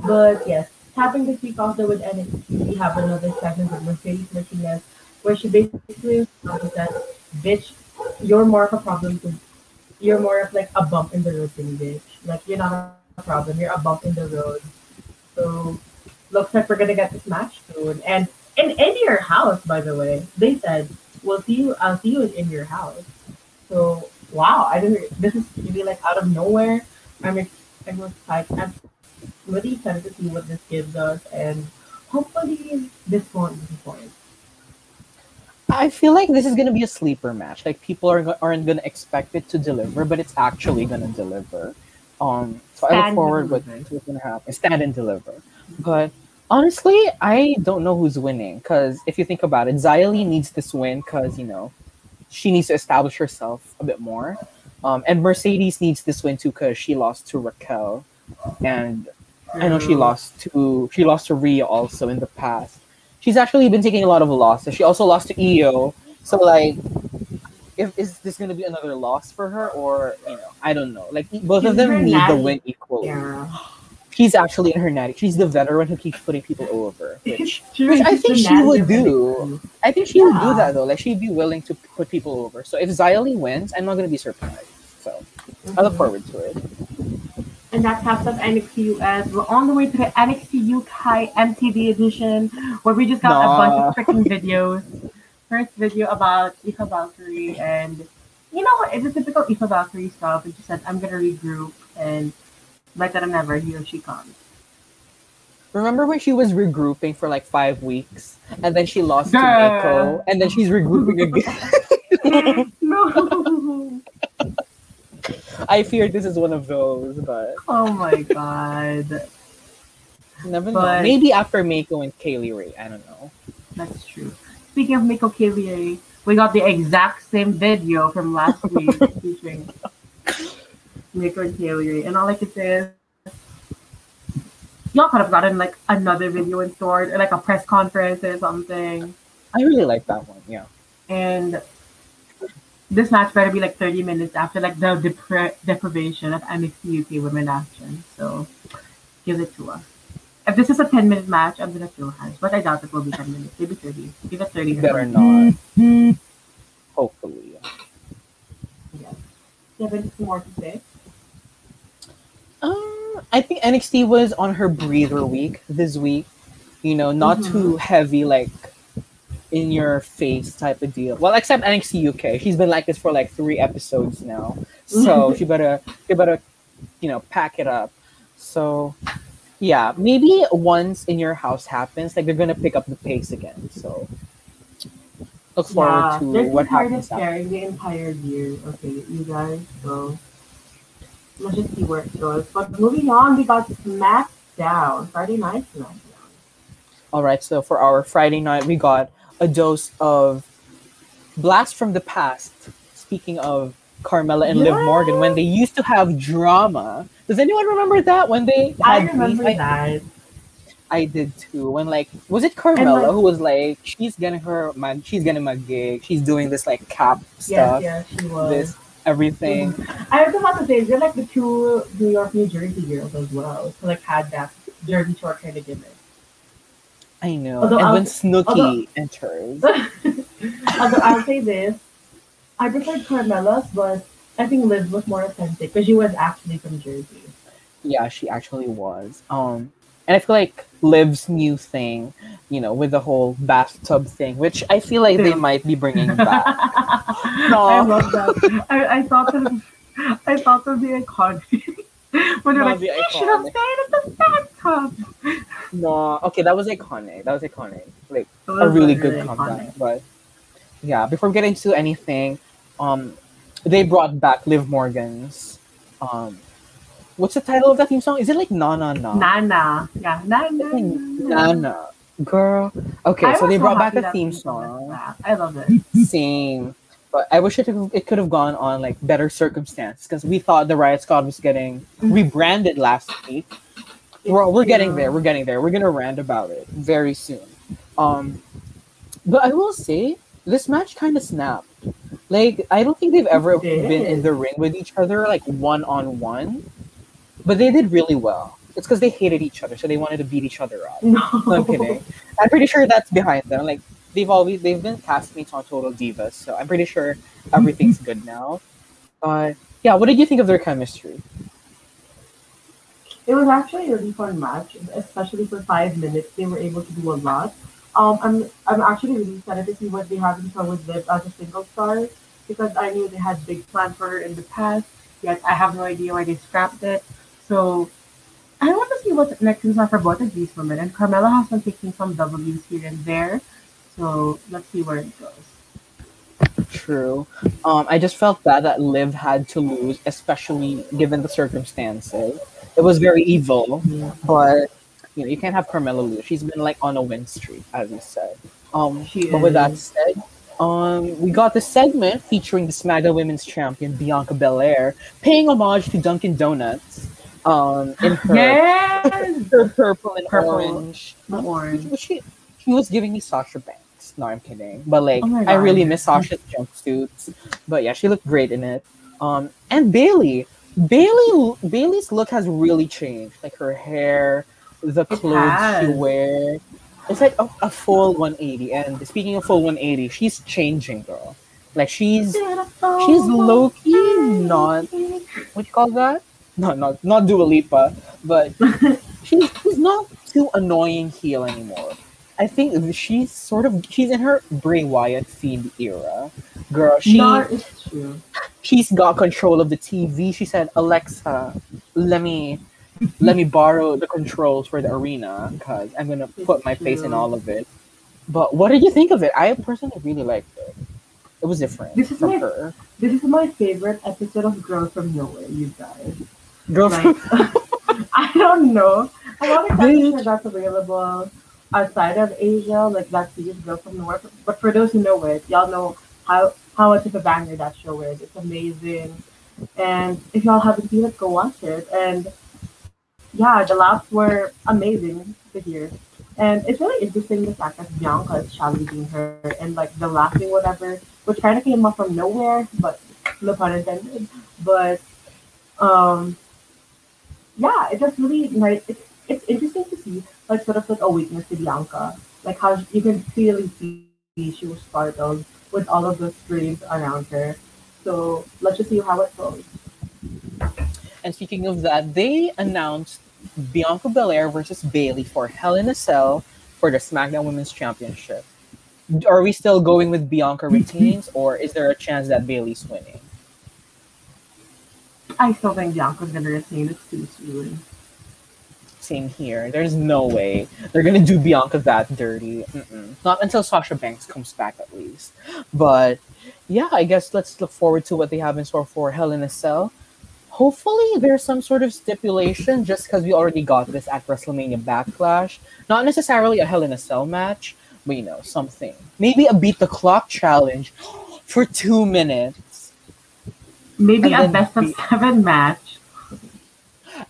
But yes, tapping the week though with NXT, we have another segment with Mercedes Martinez, where she basically says, "Bitch, you're more of a problem to, you're more of like a bump in the road to me, bitch. Like you're not a problem, you're a bump in the road." So looks like we're gonna get this match soon. And in in your house, by the way. They said, "We'll see you. I'll see you in your house." So wow, I didn't. This is really like out of nowhere. I'm I'm excited. I'm really excited to see what this gives us, and hopefully this won't disappoint. I feel like this is gonna be a sleeper match. Like people are aren't gonna expect it to deliver, but it's actually gonna deliver. Um, so I look forward with what's gonna happen. Stand and deliver. But honestly, I don't know who's winning because if you think about it, Xia Li needs this win because you know she needs to establish herself a bit more, um, and Mercedes needs this win too because she lost to Raquel, and I know she lost to she lost to Rhea also in the past. She's actually been taking a lot of losses. She also lost to Io. So like if is this gonna be another loss for her or you know, I don't know. Like both of them need the win equally. Yeah. She's actually in her natty. She's the veteran who keeps putting people over. Which which I think she would do. I think she would do that though. Like she'd be willing to put people over. So if Xia Li wins, I'm not gonna be surprised. So I look Mhm. forward to it. And that caps up NXT US. We're on the way to the NXT UK MTV edition, where we just got a bunch of freaking videos. First video about Aoife Valkyrie, and you know what? It's a typical Aoife Valkyrie stuff. And she said, I'm gonna regroup, and better than ever, here she comes. Remember when she was regrouping for like five weeks and then she lost to Girl. Meiko and then she's regrouping again? no! I fear this is one of those, but Oh my god. never know. Maybe after Meiko and Kay Lee Ray, I don't know. That's true. Speaking of Meiko Meiko Killier, we got the exact same video from last week featuring Meiko and Killier. And all I can say is, y'all could have gotten like another video in store, or like a press conference or something. I really like that one. Yeah. And this match better be like 30 minutes after like the depra- deprivation of NXT UK women action. So give it to us. If this is a 10 minute match, I'm gonna throw hands, but I doubt it will be 10 minutes. Maybe 30. Give it 30. or Better not. Hopefully. Yeah. You have anything more to say? Um, I think NXT was on her breather week this week. You know, not Mhm. too heavy, like in your face type of deal. Well, except NXT UK, she's been like this for like three episodes now, so she better, she better, you know, pack it up. So, yeah, maybe once in your house happens, like they're gonna pick up the pace again. So, look forward to They're what happens. carrying the entire year. Okay, you guys. So let's just see where it goes. But moving on, we got SmackDown Friday night SmackDown. All right, so for our Friday night, we got a dose of blast from the past. Speaking of Carmella and Liv Morgan, when they used to have drama. Does anyone remember that when they I remember beef? That. I did too. When like was it Carmella like- who was like she's getting her man she's getting my gig. She's doing this like cap stuff, yeah, she was. this everything. I was about to say, they're like the two New York, New Jersey girls as well. So like had that Jersey Shore kind of gimmick. I know. Although and I'll- when Snooki although- enters, Although I'll say this, I preferred Carmella's, but I think Liv was more authentic because she was actually from Jersey. Yeah, she actually was. Um, and I feel like Liv's new thing, you know, with the whole bathtub thing, which I feel like they might be bringing back. I love that. I, I thought that I thought that the iconic. when they're like, you should have stayed at the bathtub. no, okay, that was iconic. That was iconic. Like It a was really very good comeback. iconic. But yeah, before we get into anything, um, they brought back Liv Morgan's. Um, what's the title of that theme song? Is it like Na Na Na? Nana, yeah, Nana. Na Na. Na, Girl. Okay, I so they brought back the theme song. I love it. Same. But I wish it, it could have gone on like better circumstance because we thought the Riott Squad was getting rebranded last week. We're, we're getting there. We're getting there. We're gonna rant about it very soon. Um, but I will say this match kind of snapped. Like I don't think they've ever been in the ring with each other like one on one, but they did really well. It's because they hated each other, so they wanted to beat each other up. No, No, I'm kidding. I'm pretty sure that's behind them. Like they've always they've been castmates on Total Divas, so I'm pretty sure everything's good now. But yeah, what did you think of their chemistry? It was actually a really fun match, especially for five minutes. They were able to do a lot. Um, I'm I'm actually really excited to see what they have in store with Liv as a single star because I knew they had big plans for her in the past. Yet I have no idea why they scrapped it. So I want to see what's next in store for both of these women. And Carmella has been taking some W's here and there. So let's see where it goes. True. Um, I just felt bad that Liv had to lose, especially given the circumstances. It was very evil, Yeah. but you know you can't have Carmella lose. She's been like on a win streak, as you said. Um, She but with that said, um, we got the segment featuring the SmackDown Women's Champion Bianca Belair paying homage to Dunkin' Donuts. Um, in her, Yes! her purple and Purple. orange. The orange. She, she was giving me Sasha Banks. No, I'm kidding. But like, Oh I really miss Sasha's jumpsuits. But yeah, she looked great in it. Um, and Bayley, Bayley, Bayley's look has really changed. Like her hair, the clothes she wears. It's like a, a full 180. And speaking of full 180, she's changing, girl. Like she's she's low key not what you call that? No, not not Dua Lipa, but she's she's not too annoying heel anymore. I think she's sort of she's in her Bray Wyatt themed era. Girl, she Not, she's got control of the TV. She said, "Alexa, let me let me borrow the controls for the arena because I'm gonna put my face in all of it." But what did you think of it? I personally really liked it. It was different This is from my- her. This is my favorite episode of Girl from Nowhere, you guys. Girl, Like, I don't know. A lot of times that's available outside of Asia, like that series Girl from Nowhere. But for those who know it, y'all know how how much of a banger that show is. It's amazing. And if y'all haven't seen it, go watch it. And yeah, the laughs were amazing to hear. And it's really interesting the fact that Bianca is challenging her and like the laughing whatever, which kind of came up from nowhere, but no pun intended. But um yeah, it's just really nice. It's it's interesting to see like sort of like a weakness to Bianca, like how you can clearly see she was part startled with all of those screams around her. So let's just see how it goes. And speaking of that, they announced Bianca Belair versus Bayley for Hell in a Cell for the SmackDown Women's Championship. Are we still going with Bianca retains, or is there a chance that Bayley's winning? I still think Bianca's gonna retain. It's too soon. Same here. There's no way they're gonna do Bianca that dirty. Mm-mm. Not until Sasha Banks comes back, at least. But yeah, I guess let's look forward to what they have in store for Hell in a Cell. Hopefully, there's some sort of stipulation just because we already got this at WrestleMania Backlash. Not necessarily a Hell in a Cell match, but you know, something. Maybe a beat the clock challenge for two minutes. Maybe a best of seven match.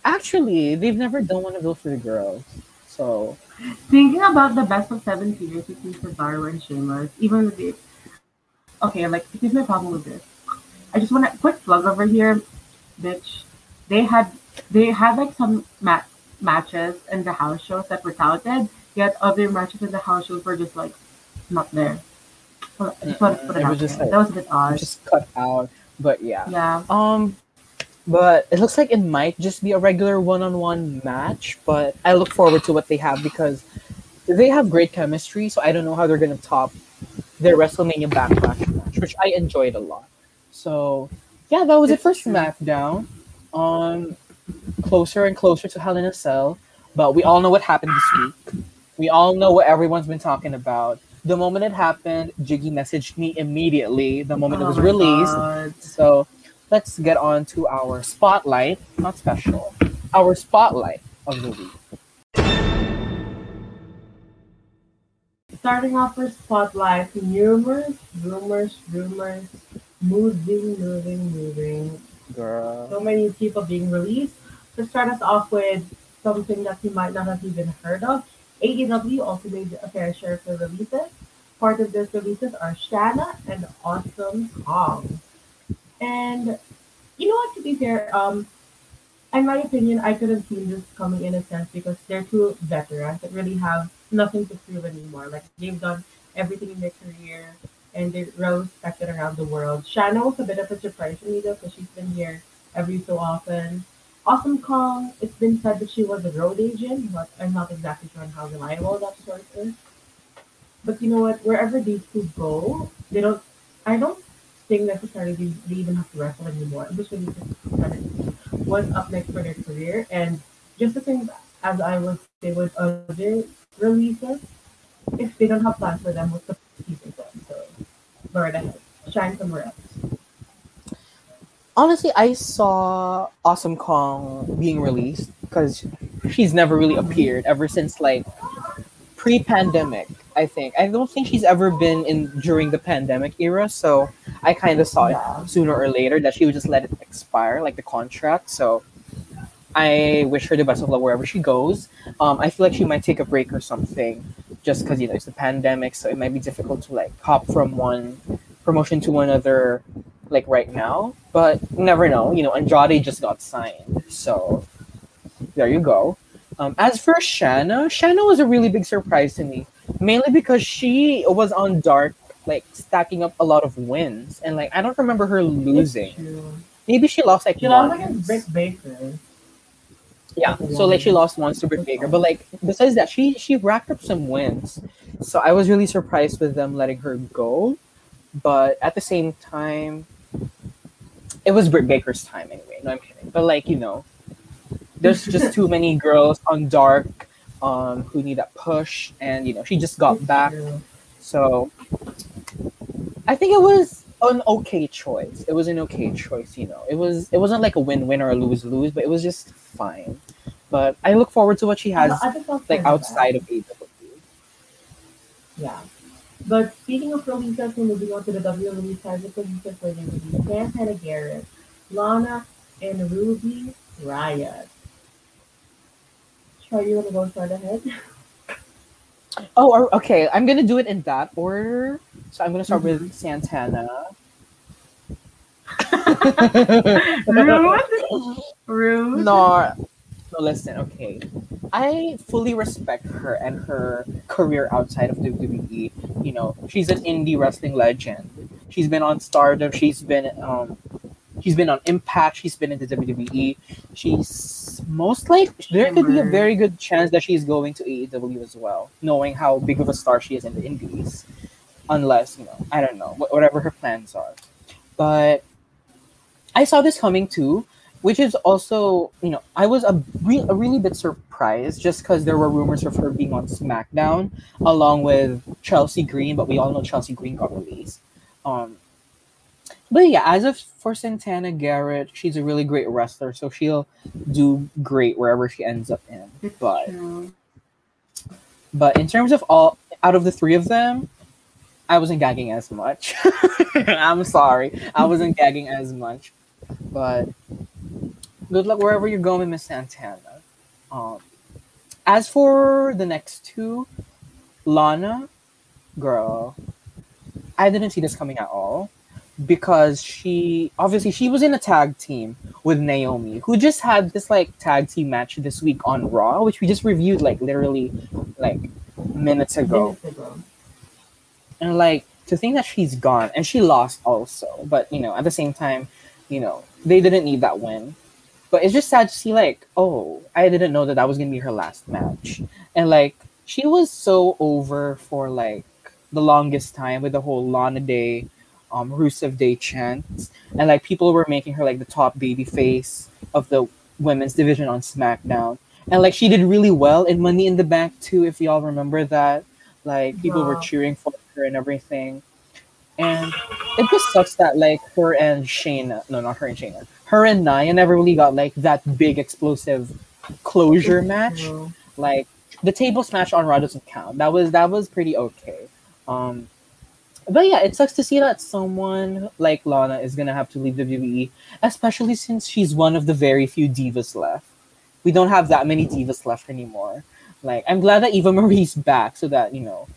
Actually, they've never done one of those for the girls. So, Thinking about the best of seven figures between Cesaro and Sheamus, even with the okay, like here's my problem with this. I just want to quick plug over here, bitch. They had they had like some ma- matches in the house shows that were touted, yet other matches in the house shows were just like not there. So I just want to put it, it out was just there. like- that was a bit odd. just cut out. But yeah. yeah, Um, but it looks like it might just be a regular one-on-one match. But I look forward to what they have because they have great chemistry. So I don't know how they're gonna top their WrestleMania Backlash match, which I enjoyed a lot. So yeah, that was it for true. SmackDown. Um, closer and closer to Hell in a Cell, but we all know what happened this week. We all know what everyone's been talking about. The moment it happened, Jiggy messaged me immediately. The moment it Oh was released. God. So let's get on to our spotlight, not special, our spotlight of the week. Starting off with spotlight, rumors, rumors, rumors, moving, moving, moving. Girl. so many people being released. To start us off with something that you might not have even heard of, AEW also made a fair share of the releases. Part of those releases are Shanna and Awesome Kong. And you know what, to be fair, um, in my opinion, I could have seen this coming in a sense because they're two veterans that really have nothing to prove anymore. Like they've done everything in their career and they're well respected around the world. Shanna was a bit of a surprise for me though because she's been here every so often. Awesome Kong, it's been said that she was a road agent, but I'm not exactly sure on how reliable that source is. But you know what? Wherever these two go, they don't. I don't think necessarily even have to wrestle anymore. I'm just really what's up next for their career. And just the same as I would say with other releases, if they don't have plans for them, what's the keeping them? So right ahead, shine somewhere else. Honestly, I saw Awesome Kong being released because she's never really appeared ever since like pre-pandemic. I think I don't think she's ever been in during the pandemic era, so I kind of saw it sooner or later that she would just let it expire, like the contract. So I wish her the best of luck wherever she goes. Um, I feel like she might take a break or something, just because you know it's the pandemic, so it might be difficult to like hop from one promotion to another, like right now. But never know. You know, Andrade just got signed, so there you go. Um, as for Shanna, Shanna was a really big surprise to me, mainly because she was on Dark, like stacking up a lot of wins, and like I don't remember her losing. Maybe she lost like She lost once. against Britt Baker. Yeah, so like she lost once to Britt Baker, but like besides that, she she racked up some wins. So I was really surprised with them letting her go, but at the same time, it was Britt Baker's time anyway. No, I'm kidding. But like you know, there's just too many girls on Dark, um, who need that push, and you know she just got back. So I think it was an okay choice. It was an okay choice, you know. It was it wasn't like a win-win or a lose-lose, but it was just fine. But I look forward to what she has felt like outside of AEW. Yeah. But speaking of releases, we're moving on to the WWE side of releases for the release. Santana Garrett, Lana, and Ruby Riott. Troy, you want to go start ahead? Oh, or- okay. I'm gonna do it in that order. So I'm gonna start Mm-hmm. with Santana. Rude. Rude. No, no, listen, okay. I fully respect her and her career outside of WWE. You know, she's an indie wrestling legend. She's been on Stardom. She's been um, she's been on Impact. She's been in the WWE. She's most like there could be a very good chance that she's going to AEW as well, knowing how big of a star she is in the Indies. Unless you know, I don't know, whatever her plans are. But I saw this coming too which is also you know i was a, re- a really bit surprised just because there were rumors of her being on smackdown along with chelsea green but we all know chelsea green got released um but yeah as of for santana garrett she's a really great wrestler so she'll do great wherever she ends up in but true. but in terms of all out of the three of them i wasn't gagging as much i'm sorry i wasn't gagging as much but good luck wherever you're going, Miss Santana. Um, as for the next two, Lana, girl, I didn't see this coming at all because she obviously she was in a tag team with Naomi, who just had this like tag team match this week on Raw, which we just reviewed like literally like minutes ago. Minutes ago. And like to think that she's gone and she lost also, but you know, at the same time, you know, they didn't need that win. But it's just sad to see like, oh, I didn't know that that was gonna be her last match, and like she was so over for like the longest time with the whole Lana Day, um, Rusev Day chants, and like people were making her like the top baby face of the women's division on SmackDown, and like she did really well in Money in the Bank too, if y'all remember that. Like people were cheering for her and everything, and it just sucks that like her and Shayna, no, not her and Shayna, her and Nia never really got like that big explosive closure match. Like the table smash on Raw doesn't count. That was that was pretty okay. Um, but yeah, it sucks to see that someone like Lana is gonna have to leave the WWE, especially since she's one of the very few divas left. We don't have that many divas left anymore. Like I'm glad that Eva Marie's back, so that you know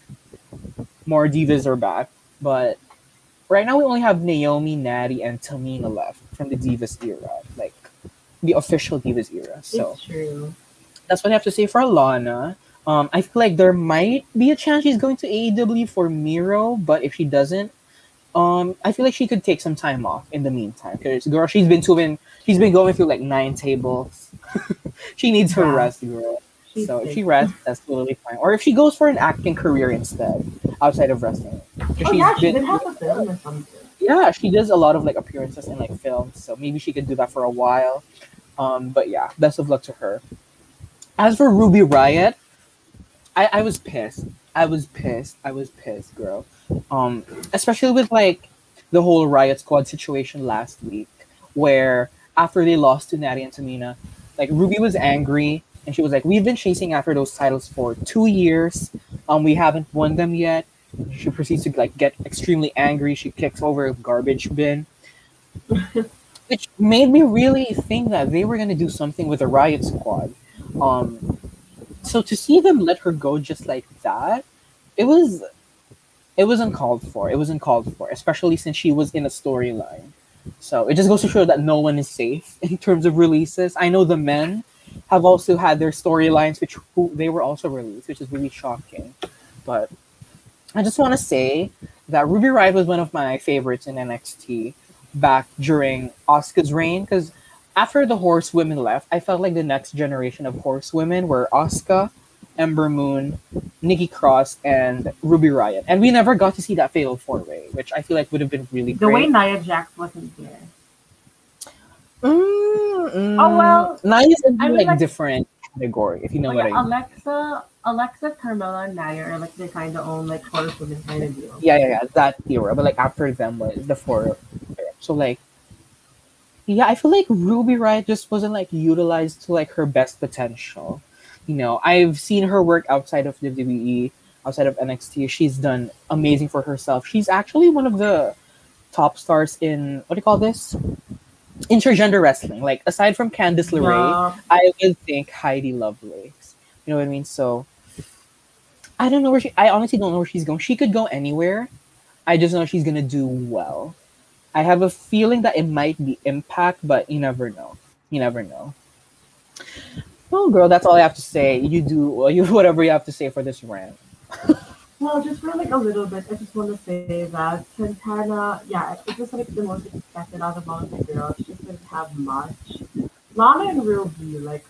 more divas are back. But right now we only have Naomi, Natty, and Tamina left from the divas era, like the official divas era. So that's what I have to say for Lana. Um, I feel like there might be a chance she's going to AEW for Miro, but if she doesn't, um, I feel like she could take some time off in the meantime. Because girl, she's been doing, she's been going through like nine tables. she needs her rest, girl. So if she rests, that's totally fine. Or if she goes for an acting career instead, outside of wrestling. Oh she's yeah, she been- a film or something. yeah, she does a lot of like appearances in like films, so maybe she could do that for a while. Um, but yeah, best of luck to her. As for Ruby Riot, I, I was pissed. I was pissed. I was pissed, girl. Um, especially with like the whole Riott Squad situation last week, where after they lost to Natty and Tamina, like Ruby was angry and she was like, "We've been chasing after those titles for two years. Um, we haven't won them yet." She proceeds to like get extremely angry. She kicks over a garbage bin, which made me really think that they were gonna do something with the Riott Squad. Um, so to see them let her go just like that, it was it was uncalled for. It was uncalled for, especially since she was in a storyline. So it just goes to show that no one is safe in terms of releases. I know the men have also had their storylines, which who, they were also released, which is really shocking. But I just want to say that Ruby Riott was one of my favorites in NXT back during Asuka's reign because after the horsewomen left, I felt like the next generation of horsewomen were Asuka, Ember Moon, Nikki Cross, and Ruby Riott. And we never got to see that fatal four way, which I feel like would have been really The way great. Nia Jax wasn't there. Mm, mm, Oh, well, Nia's in I mean, like, like- different category, if you know Like, what I mean. Alexa, Alexa, Carmella, and Nia are like they kind of own like horsewomen kind of deal. yeah, yeah, yeah, that era. But like after them was the four. So like, yeah, I feel like Ruby Riott just wasn't like utilized to like her best potential. You know, I've seen her work outside of WWE, outside of NXT. She's done amazing for herself. She's actually one of the top stars in what do you call this? Intergender wrestling. Like aside from Candice LeRae, Yeah. I would think Heidi Lovelace. You know what I mean? So I don't know where she. I honestly don't know where she's going. She could go anywhere. I just know she's gonna do well. I have a feeling that it might be Impact, but you never know. You never know. Well, girl, that's all I have to say. You do you whatever you have to say for this rant. Well, just for like a little bit, I just want to say that Santana, yeah, it was like the most expected out of all the girls. She didn't have much. Lana and Ruby, like,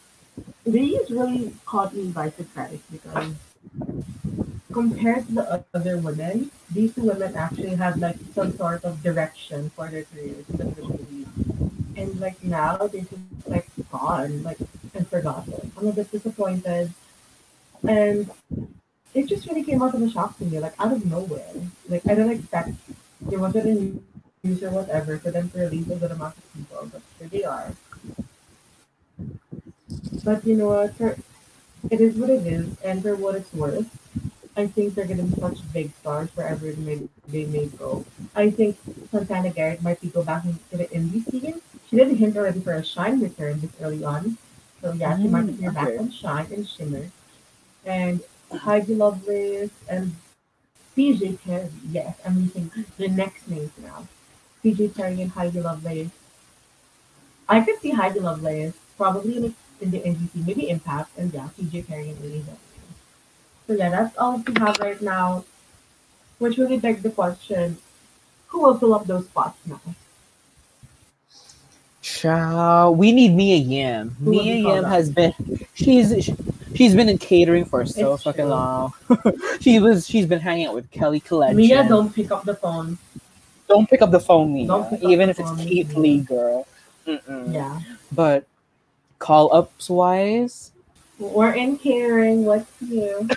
these really caught me by surprise because compared to the other women, these two women actually had like some sort of direction for their careers. And like now they're just like gone, like and forgotten. I'm a bit disappointed. And it just really came out of a shock to me, like out of nowhere. Like I don't expect there wasn't any news or whatever for them to release a good amount of people, but here they are. But you know what? It is what it is, and for what it's worth, I think they're be such big stars wherever they may, they may go. I think Santana Garrett might be go back into the indie scene. She did hint already for a Shine return this early on. So yeah, she might be appear back on Shine and Shimmer. And Heidi Lovelace and CJ Perry. Yes, I'm using the next names now. CJ Perry and Heidi Lovelace. I could see Heidi Lovelace probably in, in the NGC, maybe Impact, and yeah, CJ Perry and AEW. So yeah, that's all we have right now. Which really begs the question, who will fill up those spots now? Ciao. We need Mia Yim. Who Mia Yim has been she's she, she's been in catering for so It's fucking true. long. she was she's been hanging out with Kelly Collection. Mia, don't pick up the phone. don't pick up the phone, Mia. Don't pick up even if it's phone, Keith Mia. Lee, girl. Mm-mm. Yeah. But call ups wise, We're in catering. What's new?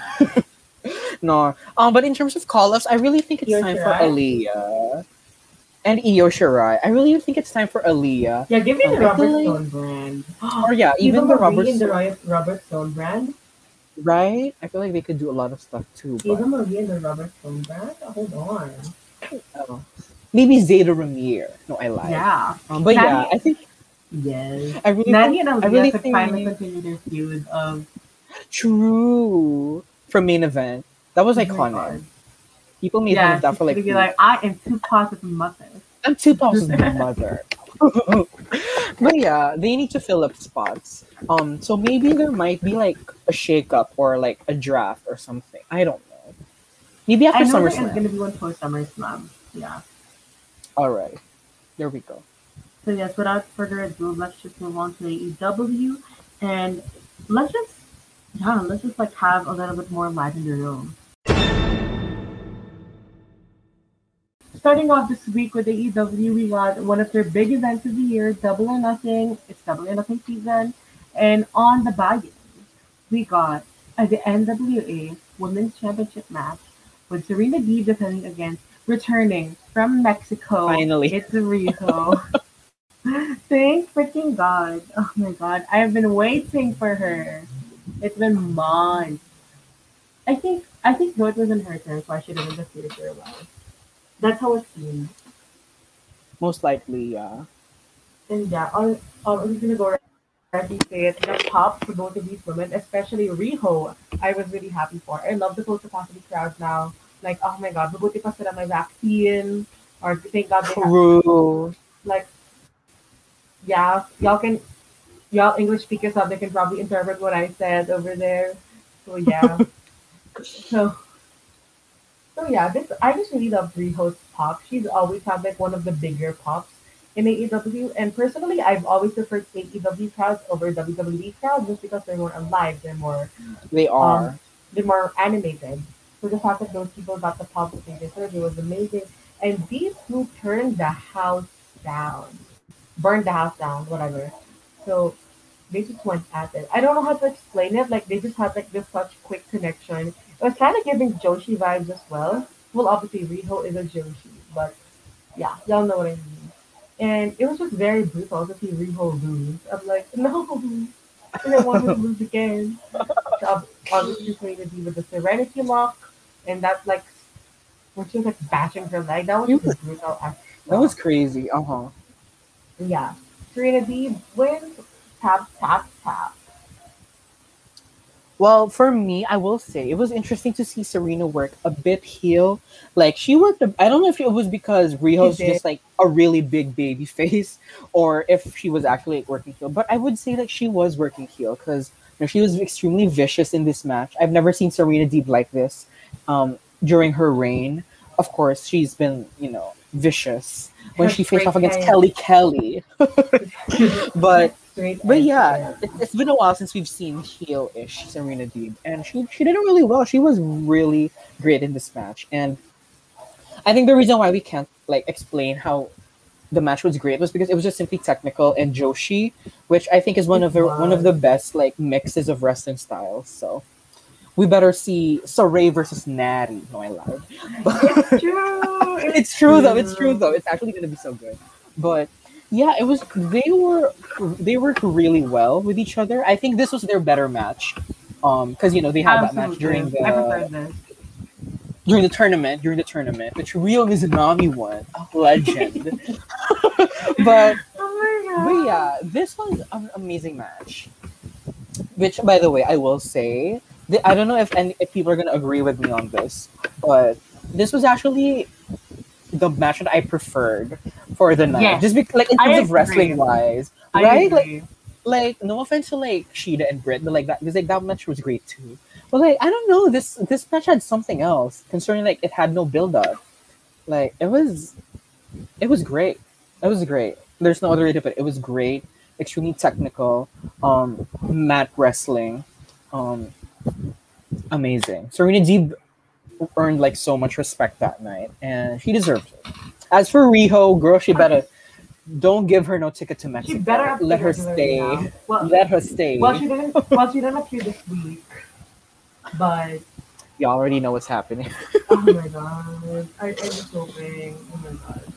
no. Um, but in terms of call ups, I really think it's Io time for Shirai? Aaliyah and Io Shirai. I really think it's time for Aaliyah. Yeah, give me the Okay. Robert Stone brand. Or yeah, even the Eva Robert and the Stone, Robert Stone brand. right? I feel like they could do a lot of stuff too. But, Eva Marie and the Robert Stone brand. Hold on. oh. maybe Zayda Ramier. No, I lied. Yeah. Um, but yeah, I think Yes. I really think, and I really could think- finally continue their feud of true from main event. That was Oh iconic. People made fun of that for like, be like, I am too positive mother. I'm my mother. but yeah, they need to fill up spots. Um, so maybe there might be like a shakeup or like a draft or something. I don't know. Maybe I after know there is SummerSlam. gonna be one post SummerSlam. Yeah. All right, there we go. So yes, without further ado, let's just move on to AEW and let's just yeah, let's just like have a little bit more light in the room. Starting off this week with AEW, we got one of their big events of the year, Double or Nothing. It's Double or Nothing season. And on the buy we got at the NWA Women's Championship match with Serena Deeb defending against returning from Mexico. Finally. It's Riho. Thank freaking God. Oh my God. I've been waiting for her. It's been months. I think I think though it wasn't her turn, so I should have been the future a while. That's how it seemed. Most likely, yeah. And yeah, I'll, I'm just gonna go and say it. The pop for both of these women, especially Riho, I was really happy for. I love the full capacity crowd now. Like, oh my god, mabuti pa sila may vaccine. Or thank God they have, True. like, yeah, y'all can, y'all English speakers out there can probably interpret what I said over there. So yeah. so, so yeah, this I just really love Riho's pop. She's always had like one of the bigger pops in AEW, and personally, I've always preferred AEW crowds over WWE crowds just because they're more alive, they're more They are. um, they're more animated. So the fact that those people got the pop that they deserved it was amazing. And these two turned the house down, burned the house down, whatever. So they just went at it. I don't know how to explain it. Like they just had like this such quick connection. It was kind of giving Joshi vibes as well. Well, obviously Riho is a Joshi, but yeah, y'all know what I mean. And it was just very brutal to see Riho lose. I'm like, no, I don't want to lose again. So ob- obviously, Serena Deeb with the Serenity lock, and that's like when she was like bashing her leg, that was just brutal. That was crazy. Uh huh. Yeah. Serena Deeb wins. Tap tap tap. Well, for me, I will say it was interesting to see Serena work a bit heel. Like she worked. a- I don't know if it was because Riho's She just like a really big baby face, or if she was actually like, working heel. But I would say that she was working heel because you know, she was extremely vicious in this match. I've never seen Serena Deeb like this um, during her reign. Of course, she's been you know vicious when she faced off against. Kelly Kelly. But but yeah, it, it's been a while since we've seen heel-ish Serena Deeb, and she she did it really well. She was really great in this match, and I think the reason why we can't like explain how the match was great was because it was just simply technical and Joshi, which I think is one of the one of the best like mixes of wrestling styles. So we better see Sarray versus Natty. No, I lied. It's true. it's true though. It's true though. It's actually gonna be so good. But yeah, it was. They were they worked really well with each other. I think this was their better match. Um, because you know they had that match during Absolutely. I prefer the this. during the tournament during the tournament, which Ryo Mizunami won, a legend. but Oh but yeah, this was an amazing match. Which, by the way, I will say, I don't know if any, if people are gonna agree with me on this, but this was actually the match that I preferred for the night. Yes. Just because, like in terms of wrestling wise, I right? Like, like no offense to like Shida and Britt, but like that because like that match was great too. But like I don't know, this this match had something else concerning like it had no build up. Like it was, it was great. It was great. There's no other way to put it. It was great, extremely technical, um, mat wrestling, um, amazing. Serena Deeb earned like so much respect that night, and she deserved it. As for Riho, girl, she better don't give her no ticket to Mexico. She better let her stay. Well, Let her stay. well, she didn't. Well, she didn't appear this week, but you already know what's happening. oh my god, I, I'm just hoping. Oh my god.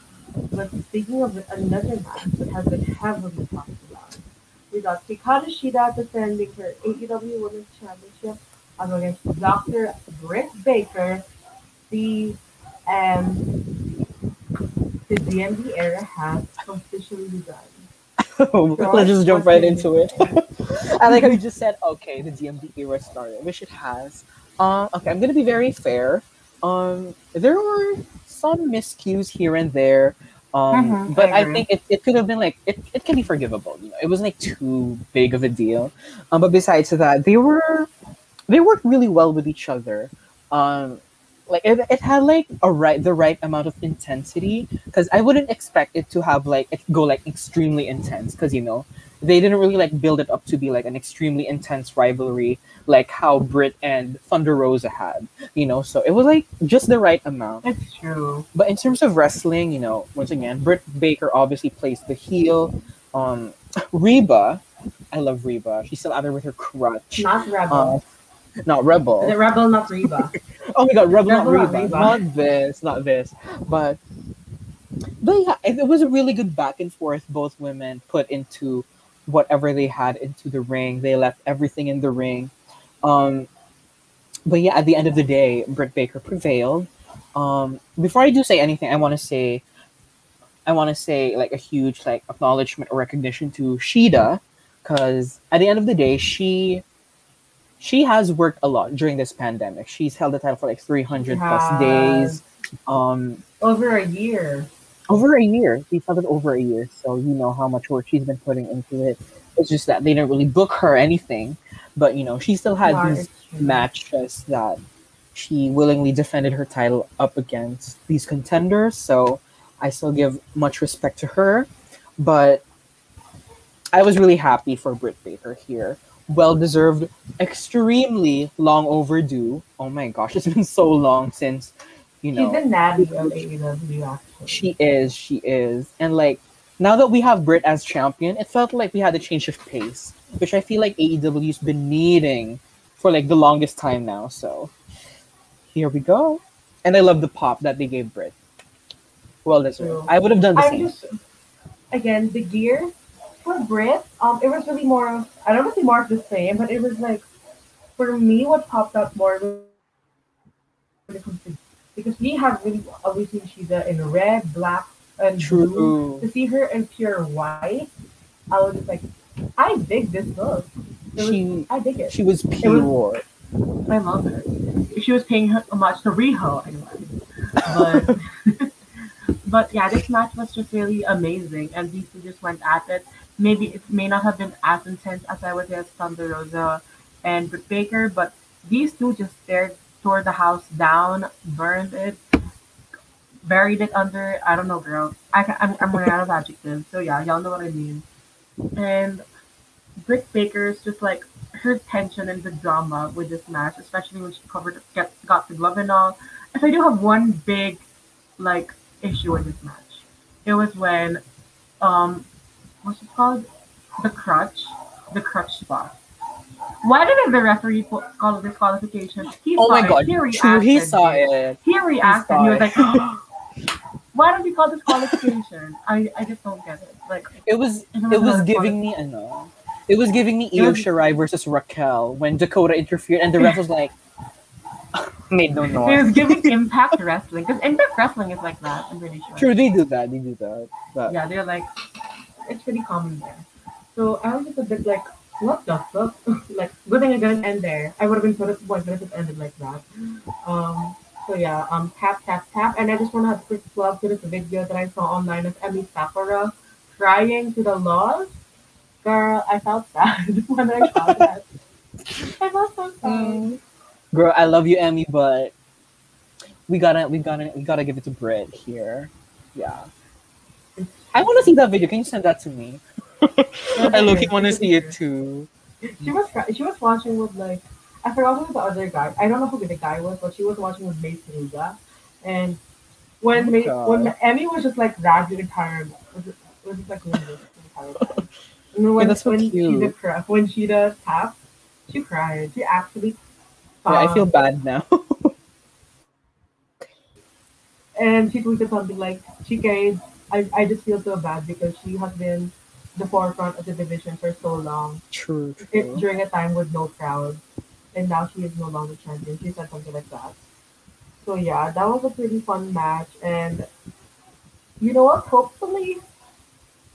But speaking of another match that has been heavily talked we got Hikaru Shida defending her AEW Women's Championship um, against Dr. Britt Baker. The um, the DMD era has officially begun. Let's just jump right into it. I like how you just said, okay, the DMD era started, which it has. Um, okay, I'm gonna be very fair. Um, there were some miscues here and there. Um, Mhm, but I I, think it, it could have been like it, it can be forgivable, you know. It wasn't like too big of a deal. Um, but besides that, they were they worked really well with each other. Um, like it, it had like a right the right amount of intensity because I wouldn't expect it to have like it go like extremely intense because you know they didn't really like build it up to be like an extremely intense rivalry like how Britt and Thunder Rosa had, you know. So it was like just the right amount. It's true. But in terms of wrestling, you know, once again, Britt Baker obviously plays the heel. Um, Reba, I love Reba. She's still out there with her crutch. Not Rebel. Uh, not Rebel. the Rebel, not Reba. Oh my god, Rebel, not Rebel, not Reba. Not this, not this. But but yeah, it it was a really good back and forth. Both women put into whatever they had into the ring. They left everything in the ring. Um, but yeah, at the end of the day, Britt Baker prevailed. Um, before I do say anything, I want to say, I want to say like a huge like acknowledgement or recognition to Shida, because at the end of the day, she she has worked a lot during this pandemic. She's held the title for like three hundred plus days. Um, Over a year. over a year. She's held it over a year, so you know how much work she's been putting into it. It's just that they didn't really book her anything, but you know she still had Yeah, these matches that she willingly defended her title up against these contenders. So I still give much respect to her, but I was really happy for Britt Baker here. Well deserved, extremely long overdue. Oh my gosh, it's been so long since you know She's the natty of AEW, she is, she is. And like now that we have Britt as champion, it felt like we had a change of pace, which I feel like AEW's been needing for like the longest time now. So here we go. And I love the pop that they gave Britt. Well deserved. I would have done the I'm same. just again the gear for Britt. Um, it was really more of I don't want to say more of the same, but it was like for me what popped up more was when it comes to because we have really seen Shida in red, black, and blue. To see her in pure white, I was just like, I dig this look. Was- She I dig it. she was pure. I love her. She was paying her homage to Riho, anyway. But but yeah, this match was just really amazing, and these two just went at it. Maybe it may not have been as intense as I would say as Thunder Rosa and Britt Baker, but these two just stared tore the house down, burned it, buried it under. I don't know, girl. I I'm, I'm running out of adjectives, so yeah, y'all know what I mean. And Britt Baker's just like her tension and the drama with this match, especially when she covered get, got the glove and all. If I do have one big like issue with this match, it was when um what's it called? The crutch. The crutch spot. Why didn't the referee call it disqualification? He Oh saw my it. god, He true, he saw it. He reacted. saw He was like, "Why don't we call disqualification?" I, I just don't get it. Like, It was It it was giving me ano. It was giving me Io Shirai versus Raquel when Dakota interfered and the ref was like made no noise. it was giving Impact Wrestling because Impact Wrestling is like that. I'm pretty sure. True, they do that. They do that. But Yeah, they're like, it's pretty common there. So I was just a bit like, what the fuck? like, good thing I didn't end there. I would have been so disappointed if it ended like that. Um. So yeah, um, tap tap tap, and I just want to have a quick plug to this video that I saw online of Emi Sakura crying to the laws. Girl, I felt sad when I saw that. I felt so sad. girl, I love you, Emi, but we gotta we gotta we gotta give it to Britt here. Yeah. I wanna see that video. Can you send that to me? I look you wanna see it too. She was she was watching with like I forgot who the other guy. I don't know who the guy was, but she was watching with Mei Suruga. And when Oh Mace, when Emi was just like ragged and tired, was it was just like really tired. And then when that's so when she cute. did cry, when she does tap, she cried. She actually. Yeah, I feel um, bad now. And she tweeted something like, "Chike, I I just feel so bad because she has been the forefront of the division for so long. true, it, during a time with no crowd, and now she is no longer champion. She said something like that. So yeah, that was a pretty fun match, and you know what? Hopefully,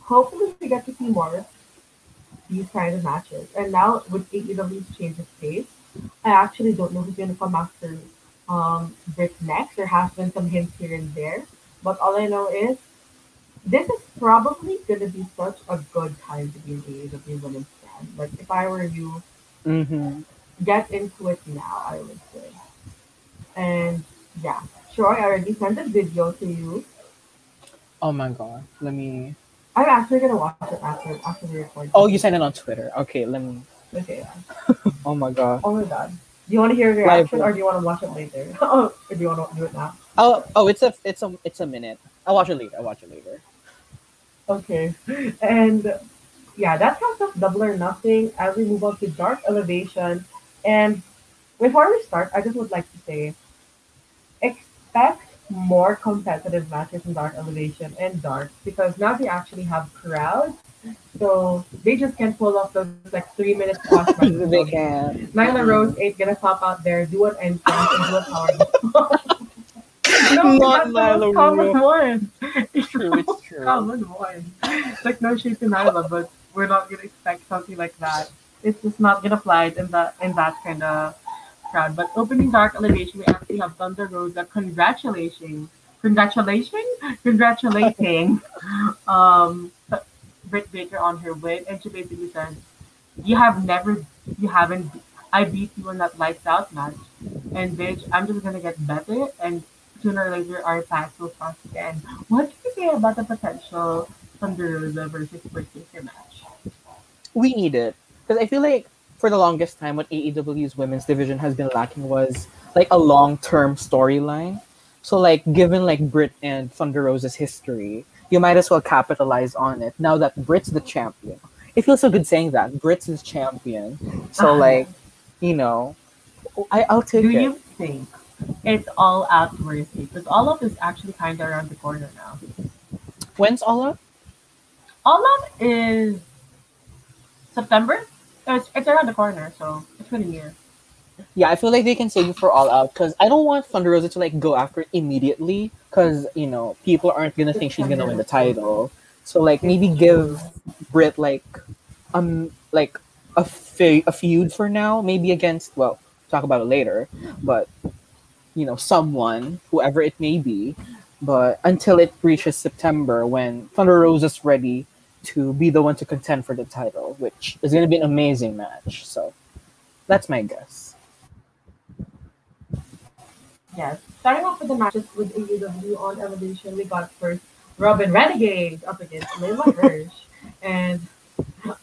hopefully we get to see more these kind of matches. And now with AEW's change of pace, I actually don't know who's gonna come after um Britt next. There has been some hints here and there, but all I know is this is probably gonna be such a good time to be in AEW women's brand. Like if I were you, Mm-hmm. get into it now, I would say. And yeah, sure, I already sent a video to you. Oh my god. Let me I'm actually gonna watch it after after we record. Oh, you sent it on Twitter. Okay, let me. Okay. Yeah. Oh my god. Oh my god. Do you want to hear the Live reaction or do you want to watch it later? oh, or do you want to do it now? Oh, oh, it's a, it's a, it's a minute. I'll watch it later. I'll watch it later. Okay. And yeah, that counts as double or nothing as we move on to dark elevation. And before we start, I just would like to say expect more competitive matches in dark elevation and dark because now they actually have crowds. So they just can't pull off those like three minute matches. they can. Nyla Rose ain't gonna pop out there, do an entrance, and do a power. no, Not Nyla common one. It's True, it's true. common one. Like no shade to Nyla, but we're not gonna expect something like that. It's just not gonna fly in that in that kind of crowd. But opening dark elevation, we actually have Thunder Rosa. Congratulations, congratulations, congratulating, um, Britt Baker on her win, and she basically said, "You have never, you haven't. I beat you in that lights out match, and bitch, I'm just gonna get better, and sooner or later our paths will cross again." What do you say about the potential Thunder Rosa versus Britt Baker match? we need it because I feel like for the longest time, what AEW's women's division has been lacking was like a long term storyline. So like, given like Brit and Thunder Rosa's history, you might as well capitalize on it. Now that Brit's the champion, it feels so good saying that Brit's the champion. So uh-huh. like, you know, I I'll take Do it. you think it's all out it? Because all of is actually kind of around the corner now. When's all up? All of is September. It's, it's around the corner, so it's a year. Yeah, I feel like they can save it for all out because I don't want Thunder Rosa to like go after it immediately because you know people aren't gonna think she's gonna win the title. So like maybe give Brit like um like a fe- a feud for now, maybe against well talk about it later, but you know someone whoever it may be. But until it reaches September when Thunder Rosa is ready to be the one to contend for the title, which is gonna be an amazing match. So that's my guess. Yes. Starting off with the matches with AEW on Elevation, we got first Robyn Renegade up against Leyla Hirsch. And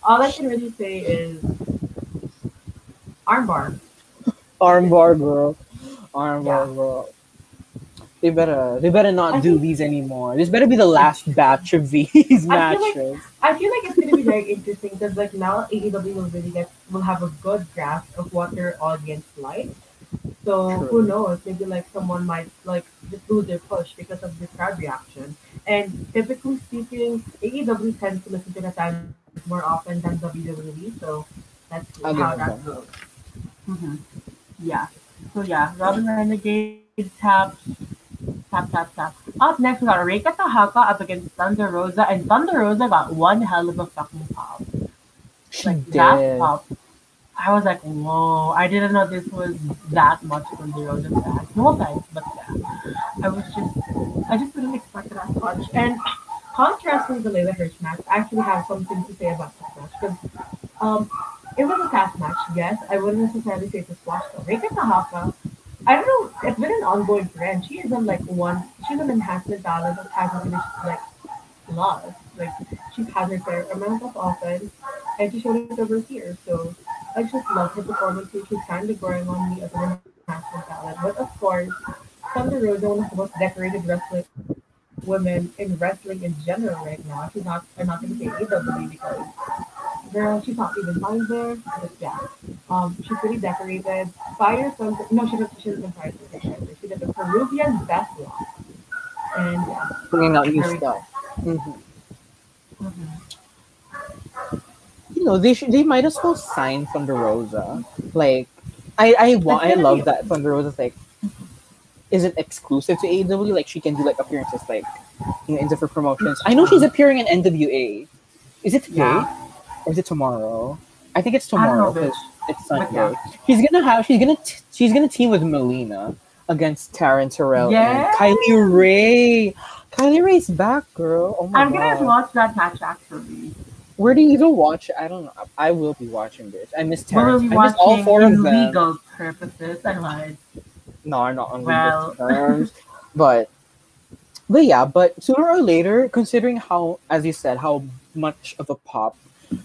all I can really say is armbar. Armbar girl. Armbar Yeah. girl. They better they better not I do think- these anymore. This better be the last batch of these I feel like- matches. I feel like it's gonna be very interesting because like now AEW will really get will have a good grasp of what their audience likes. So True. who knows? Maybe like someone might like just lose their push because of the crowd reaction. And typically speaking, AEW tends to listen to the time more often than WWE. So that's I'll how that goes. hmm Yeah. So yeah, Robyn Renegade tap, tap, tap, tap. Up next, we got Reka Tehaka up against Thunder Rosa, and Thunder Rosa got one hell of a fucking pop. She Like that did. pop. I was like, whoa! I didn't know this was that much Thunder Rosa fans. No offense, but yeah, I was just, I just didn't expect that much. And contrasting the Leyla Hirsch match, I actually have something to say about this match because um, it was a fast match. Yes, I wouldn't necessarily say it's a squash though. Reka Tehaka, I don't know. It's been an ongoing trend. She is on like one. She's an enhancement talent that hasn't like lost. Like she's had her fair amount of offense, and she showed it over here. So I just love her performance. She's kind of growing on me as an enhancement talent. But of course, Thunder Rosa, one of the most decorated wrestling women in wrestling in general right now. She's not. I'm not going to say AW because girl, she's not even fine there. But yeah, um, she's pretty decorated. Fire from no, she doesn't. She doesn't fire from She did the Peruvian best lock, and yeah. Bringing out new stuff. Mhm. Mhm. You know, they should. They might as well sign Thunder Rosa. Like, I I want. I love that Thunder Rosa's like is it exclusive to AEW. Like, she can do like appearances like you know in different promotions. I know she's appearing in NWA. Is it Yeah. Is it tomorrow? I think it's I don't know, tomorrow because it's Sunday. She's gonna have. She's gonna. T- she's gonna team with Melina against Taryn Terrell Yes. and Kylie Rae. Kylie Rae's back, girl. Oh my I'm god. gonna watch that match actually. Where do you even watch? I don't know. I will be watching this. I miss We will Terrence. be I miss all four of them. legal purposes. I lied. No, I'm not on Well. legal terms. But but yeah, but sooner or later, considering how, as you said, how much of a pop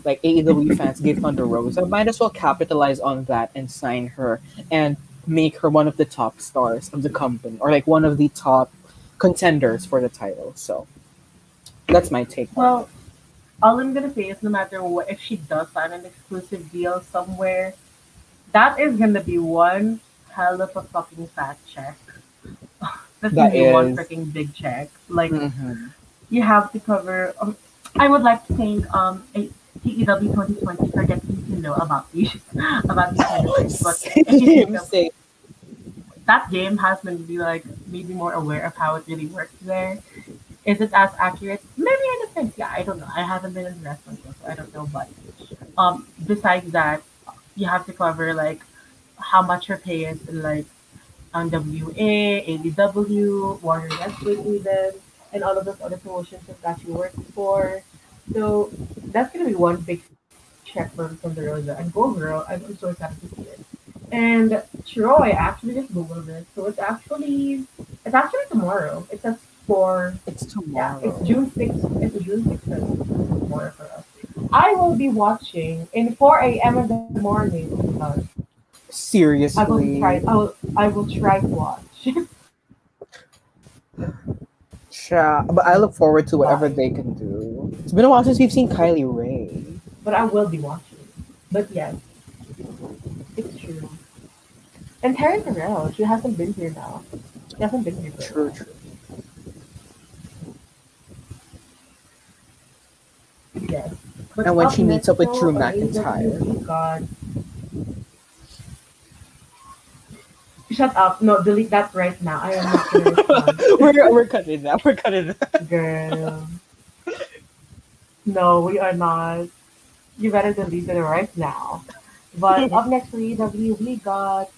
like AEW fans gave Thunder Rosa, might as well capitalize on that and sign her and make her one of the top stars of the company or like one of the top contenders for the title. So that's my take. Well, all I'm gonna say is no matter what, if she does sign an exclusive deal somewhere, that is gonna be one hell of a fucking fat check. That's gonna be one freaking big check. Like Mhm. you have to cover. Um, I would like to thank um a- TEW 2020 for getting to know about these about these kind of things. But if you think Same, of same. that game has made me like maybe more aware of how it really works there. Is it as accurate? Maybe in a sense, yeah. I don't know. I haven't been in the wrestling show, so I don't know. But um, besides that, you have to cover like how much her pay is in like on WA, AEW, Warrior Wrestling even, and all of those other promotions that you works for. So that's gonna be one big check from from Rosa. And Go Girl, I'm I'm so excited to see it. And Troy actually just googled it, so it's actually it's actually tomorrow. It says for It's tomorrow. yeah, it's June sixth. It's June sixth tomorrow for us. I will be watching in 4 a.m. in the morning. Uh, I will Seriously. try. I will. I will try to watch. Yeah, but I look forward to whatever they can do. It's been a while since we've seen Kylie Rae. but I will be watching. But yes, it's true. And Taryn Terrell, she hasn't been here now. She hasn't been here for True, true. Yes. But And when she meets up with Drew McIntyre. God. Shut up. No, delete that right now. I am not gonna we're, we're cutting that. We're cutting that. Girl. No, we are not. You better delete it right now. But up next for AEW, we got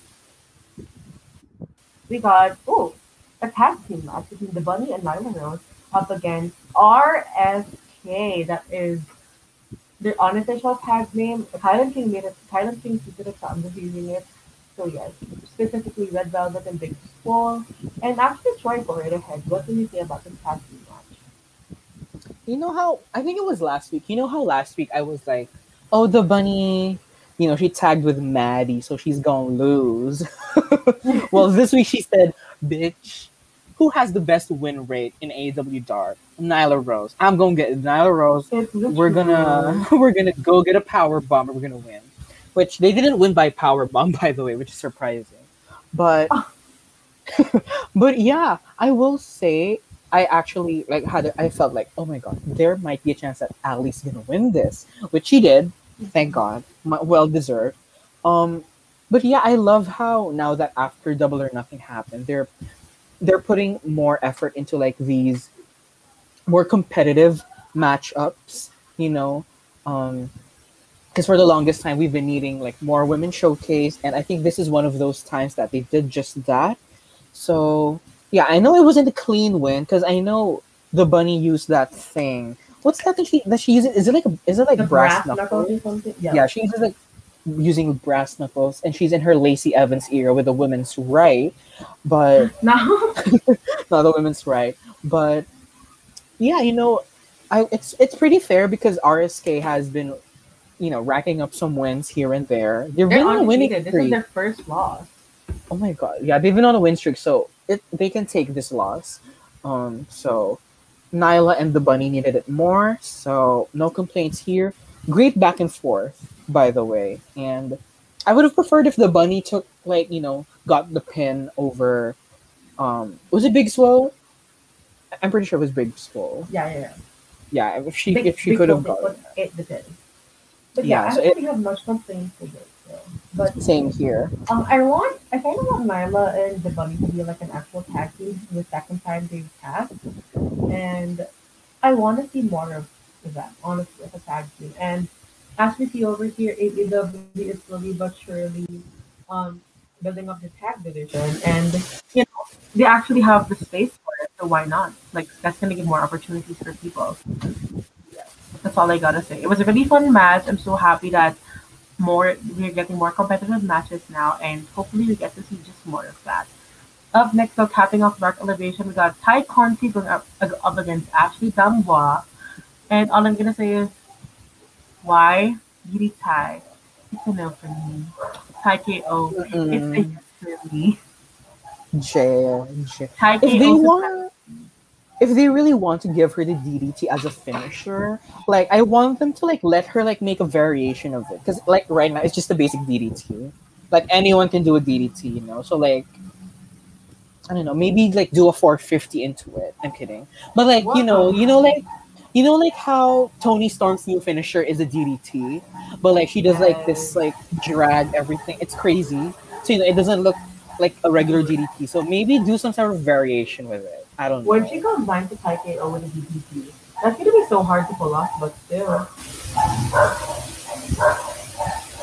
we got oh a tag team match between the Bunny and Nyla Rose up against RSK. That is the unofficial tag name. Kilynn King made it. Kilynn King secret it, so I'm just using it. So yes, specifically Red Velvet and Big Swole. And actually, Troy, go right ahead. What do you say about the team match? You know how I think it was last week. You know how last week I was like, "Oh, the bunny." You know, she tagged with Maddie, so she's gonna lose. well, this week she said, "Bitch, who has the best win rate in AEW Dark? Nyla Rose. I'm gonna get Nyla Rose. We're gonna we're gonna go get a power bomb. We're gonna win." Which they didn't win by power bomb, by the way, which is surprising. But but yeah, I will say I actually like had I felt like oh my god, there might be a chance that Allie's gonna win this, which she did. Thank God, well deserved. Um, but yeah, I love how now that after Double or Nothing happened, they're they're putting more effort into like these more competitive matchups. You know, um, because for the longest time we've been needing like more women showcase, and I think this is one of those times that they did just that. So yeah, I know it wasn't a clean win because I know the bunny used that thing. What's that that she that she uses? Is it like a, is it like the brass, brass knuckles? knuckles or something. Yeah. Yeah. she uses like using brass knuckles, and she's in her Lacey Evans era with the women's right, but Now, not the women's right. But yeah, you know, I it's it's pretty fair because RSK has been, you know, racking up some wins here and there. They're they're really on a winning. This is their first loss. Oh my god, yeah, they've been on a win streak, so it they can take this loss. Um, so Nyla and the Bunny needed it more, so no complaints here. Great back and forth, by the way, and I would have preferred if the Bunny took like you know got the pin over. Um, was it Big Swole? I'm pretty sure it was Big Swole. Yeah, yeah, yeah. Yeah, if she Big- if she could have got eight to ten. But yeah, Yeah, I so don't it- really have much complaints with it. So. But same here. um, I want, I kind of want Nyla and the Bunny to be like an actual tag team the second time they've tagged, and I want to see more of that, honestly, as a tag team. And as we see over here, AEW is slowly but surely um, building up the tag division, and you know they actually have the space for it, so why not? Like that's going to give more opportunities for people. That's all I gotta say. It was a really fun match. I'm so happy that more we're getting more competitive matches now, and hopefully we get to see just more of that. Up next, so capping off Dark Elevation, we got Tay Conti going up, up against Ashley D'Amboise. And all I'm gonna say is, why? Beauty Ty. It's a no for me. Tay KO. Mm-mm. It's a yes for me. Jay. Tay KO. If they really want to give her the DDT as a finisher, like I want them to like let her like make a variation of it, because like right now it's just a basic DDT. Like anyone can do a DDT, you know. So like, I don't know, maybe like do a 450 into it. I'm kidding, but like you know, you know, like you know, like how Toni Storm's new finisher is a DDT, but like she does like this like drag everything. It's crazy. So you know, it doesn't look like a regular DDT. So maybe do some sort of variation with it. I don't know. When she combines the Tay KO with the DDT, that's gonna be so hard to pull off, but still.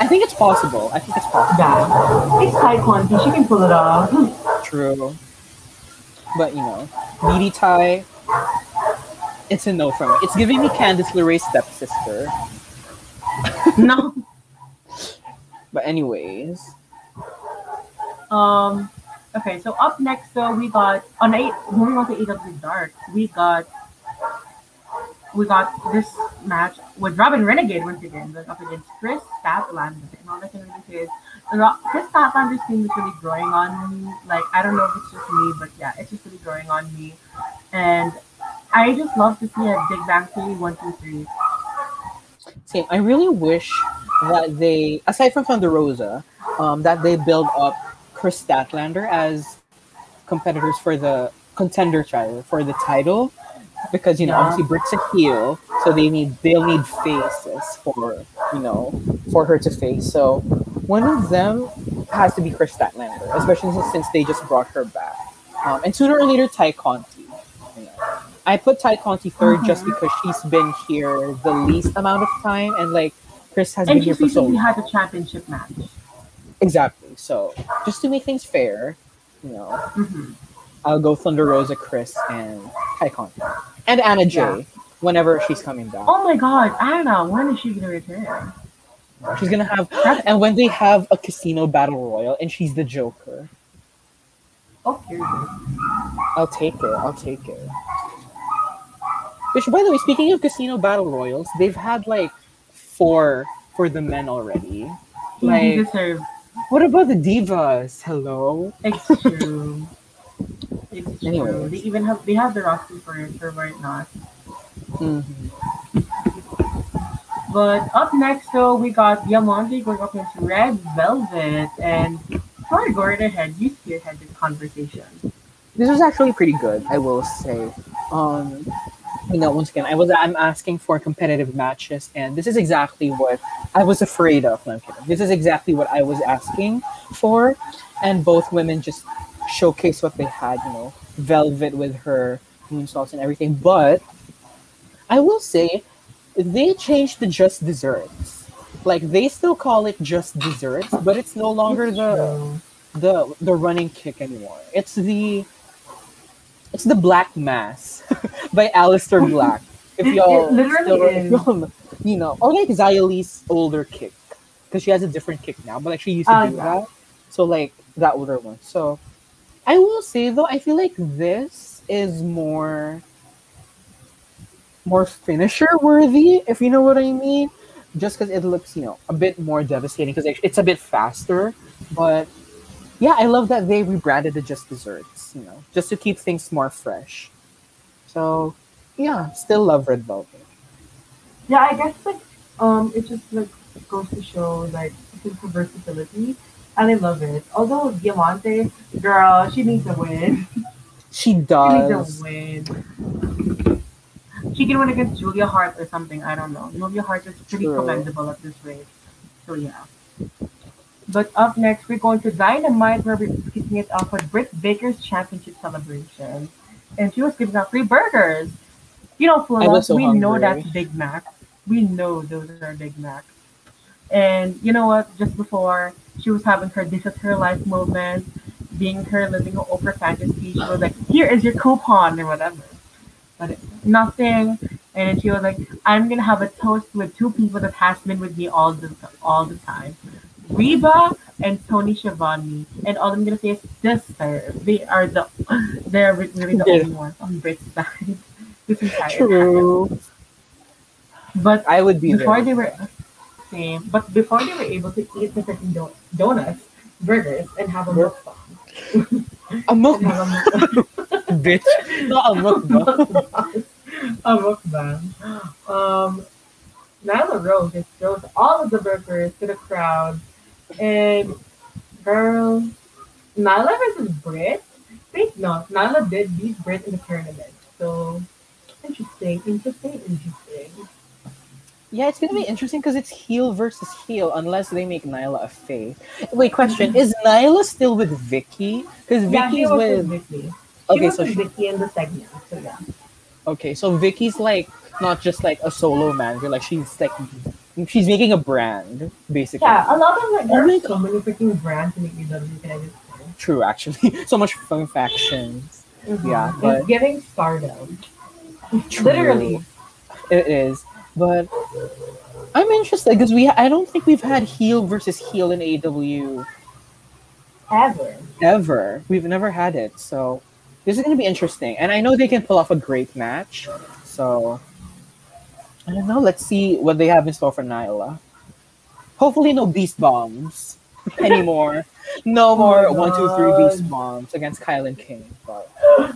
I think it's possible. I think it's possible. Yeah. It's Conti, she can pull it off. True. But you know, DD tie, it's a no from me. It's giving me Candice LeRae's stepsister. no. But anyways, Um. Okay, so up next, though we got on eight. Moving on to AW Dark, we got we got this match with Robyn Renegade once again, going up against Kris Statlander. And all I can really say is, Kris Statlander's team is really growing on me. Like I don't know if it's just me, but yeah, it's just really growing on me. And I just love to see a Big Bang Theory one, two, three. same. I really wish that they, aside from Thunder Rosa, um, that they build up Kris Statlander as competitors for the contender trial for the title. Because you know, Yeah. obviously Britt's a heel, so they need they'll need faces for you know for her to face. So one of them has to be Kris Statlander, especially since, since they just brought her back. Um, and sooner or later, Tay Conti. You know. I put Tay Conti 3rd just Mhm. because she's been here the least amount of time, and like Kris has And been here for so long. had a championship match. Exactly. So just to make things fair, you know, hmm I'll go Thunder Rosa, Kris, and Conti. And Anna Jay Yeah. whenever she's coming back. Oh my God, Anna, when is she gonna return? She's gonna have and when they have a casino battle royal and she's the Joker. okay. I'll take it. I'll take it. Which, by the way, speaking of casino battle royals, they've had like four for the men already. Like. What about the divas? Hello. It's true. it's true. They even have they have the roster for it, or why not? Mhm. But up next, though, we got Diamante going up against Red Velvet, and I go right ahead, you spearhead this conversation. This was actually pretty good, I will say. Um, you know, once again, I was I'm asking for competitive matches, and this is exactly what I was afraid of. No. This is exactly what I was asking for, and both women just showcase what they had. You know, Velvet with her moonsaults and everything, but I will say they changed the just desserts. Like they still call it just desserts, but it's no longer the the the running kick anymore. It's the it's the Black Mass by Aleister Black. If y'all it literally still, if is. y'all- you know, or like Li's older kick because she has a different kick now, but like she used to Ah, do yeah. that. So like that older one. So I will say though, I feel like this is more more finisher worthy, if you know what I mean. Just because it looks, you know, a bit more devastating because it's a bit faster, but yeah, I love that they rebranded the Just Desserts, you know, just to keep things more fresh. So, yeah, still love Red Velvet. Yeah, I guess like um, it just like goes to show like just versatility, and I love it. Although Diamante, girl, she needs a win. She does. She needs a win. She can win against Julia Hart or something. I don't know. Julia Hart is pretty True. commendable at this rate. So yeah. But up next, we're going to Dynamite, where we're kicking it off with Britt Baker's championship celebration, and she was giving out free burgers. You know, for I was us, so we know that's Big Mac. We know those are Big Mac. And you know what? Just before she was having her this is her life moment, being her living her Oprah fantasy, she was like, "Here is your coupon" or whatever. But nothing. And she was like, "I'm gonna have a toast with two people that has been with me all the all the time." Rebel and Tony Schiavone, and all I'm gonna say is sister. They are the they're really the Yeah. only ones on Brit's side. This entire time. True. But I would be before there. they were same, but before they were able to eat the freaking don- donuts, burgers, and have a mukbang. A mukbang. bitch. Not a mukbang. a mukbang. Um, Nyla Rose just throws all of the burgers to the crowd, and girl, Nyla versus Brit. Think not, Nyla did beat Brit in the tournament, so interesting, interesting, interesting. Yeah, it's gonna be interesting because it's heel versus heel, unless they make Nyla a face. Wait, question: mm-hmm. Is Nyla still with Vickie? Because Vickie's was with. with Vickie. Okay, so she, Vickie in the segment, so yeah. okay, so Vickie's like not just like a solo manager, like she's like she's making a brand basically. Yeah, a lot of like there my are so many freaking brands in AEW. Can I just say? True, actually, so much fun factions. Mhm. Yeah, but- it's giving stardom. True. Literally. It is, but I'm interested because we I don't think we've had heel versus heel in AEW Ever. ever. We've never had it, so this is gonna be interesting. And I know they can pull off a great match, so I don't know. Let's see what they have in store for Nyla. Hopefully, no beast bombs anymore. No more Oh one, two, three beast bombs against Kilynn King. But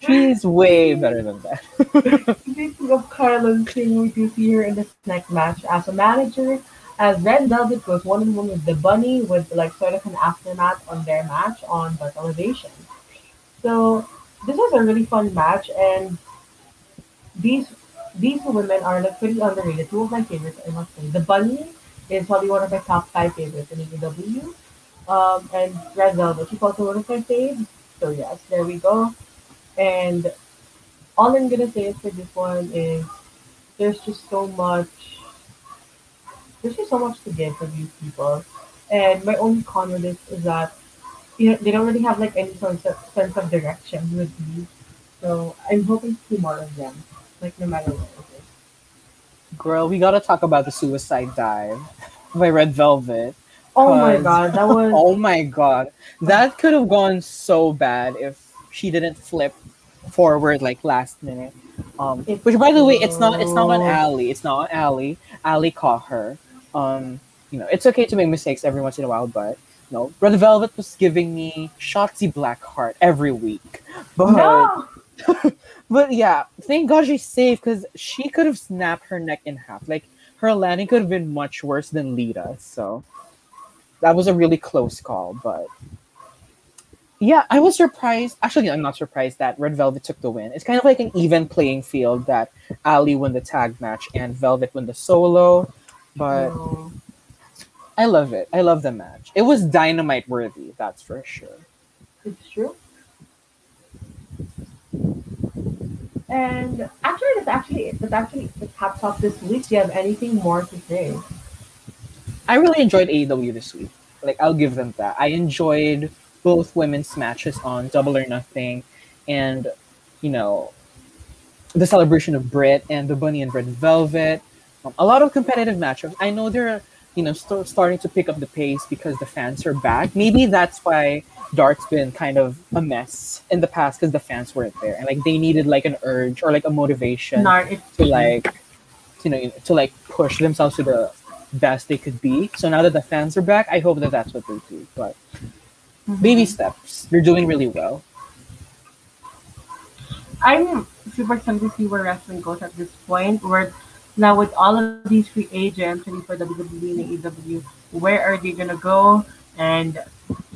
she's way better than that. Speaking of Kilynn King, we do see her in this next match as a manager. As Red Velvet goes one on one with the Bunny with like sort of an aftermath on their match on Dark Elevation. So this was a really fun match, and these these two women are like pretty underrated. Two of my favorites, I must say. The Bunny is probably one of my top five favorites in AEW. Um, and Red Velvet, she's also one of my faves. So yes, there we go. And all I'm gonna say for this one is there's just so much there's just so much to give for these people. And my only con with this is that you know, they don't really have like any sort of sense of direction with these. So I'm hoping to see more of them. Like no matter what. Girl, we gotta talk about the suicide dive by Red Velvet. Oh my god, that was Oh my god. That could have gone so bad if she didn't flip forward like last minute. Um which by the way it's not it's not on Allie. It's not on Allie. Allie caught her. Um you know, it's okay to make mistakes every once in a while, but no. Red Velvet was giving me Shotzi Blackheart every week. But no. but yeah, thank God she's safe because she could have snapped her neck in half. Like her landing could have been much worse than Lita. So that was a really close call. But yeah, I was surprised. Actually, I'm not surprised that Red Velvet took the win. It's kind of like an even playing field that Allie won the tag match and Velvet won the solo. But No. I love it. I love the match. It was dynamite worthy, that's for sure. It's true. And actually, that's actually that's actually the top top this week. Do you have anything more to say? I really enjoyed AEW this week. Like I'll give them that. I enjoyed both women's matches on Double or Nothing, and you know, the celebration of Brit and the Bunny and Red Velvet. Um, a lot of competitive matchups. I know they're you know st- starting to pick up the pace because the fans are back. Maybe that's why Dark's been kind of a mess in the past because the fans weren't there and like they needed like an urge or like a motivation to like you know to like push themselves to the best they could be so now that the fans are back i hope that that's what they do but Mhm. baby steps they're doing really well I'm super excited to see where wrestling goes at this point. Where now with all of these free agents ready for WWE and AEW, where are they gonna go? And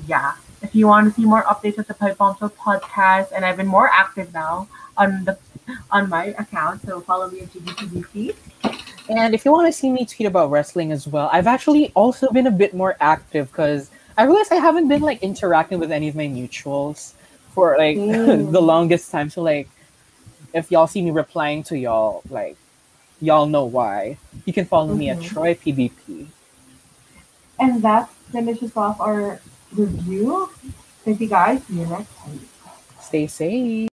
yeah, if you want to see more updates of the Pipe Bombshell podcast, and I've been more active now on the on my account, so follow me at GBTBC. and if you want to see me tweet about wrestling as well i've actually also been a bit more active because i realized i haven't been like interacting with any of my mutuals for like Mm. the longest time so like if y'all see me replying to y'all like y'all know why you can follow me at Mhm. troy pdp And that finishes off our review. Thank you guys. See you next time. stay safe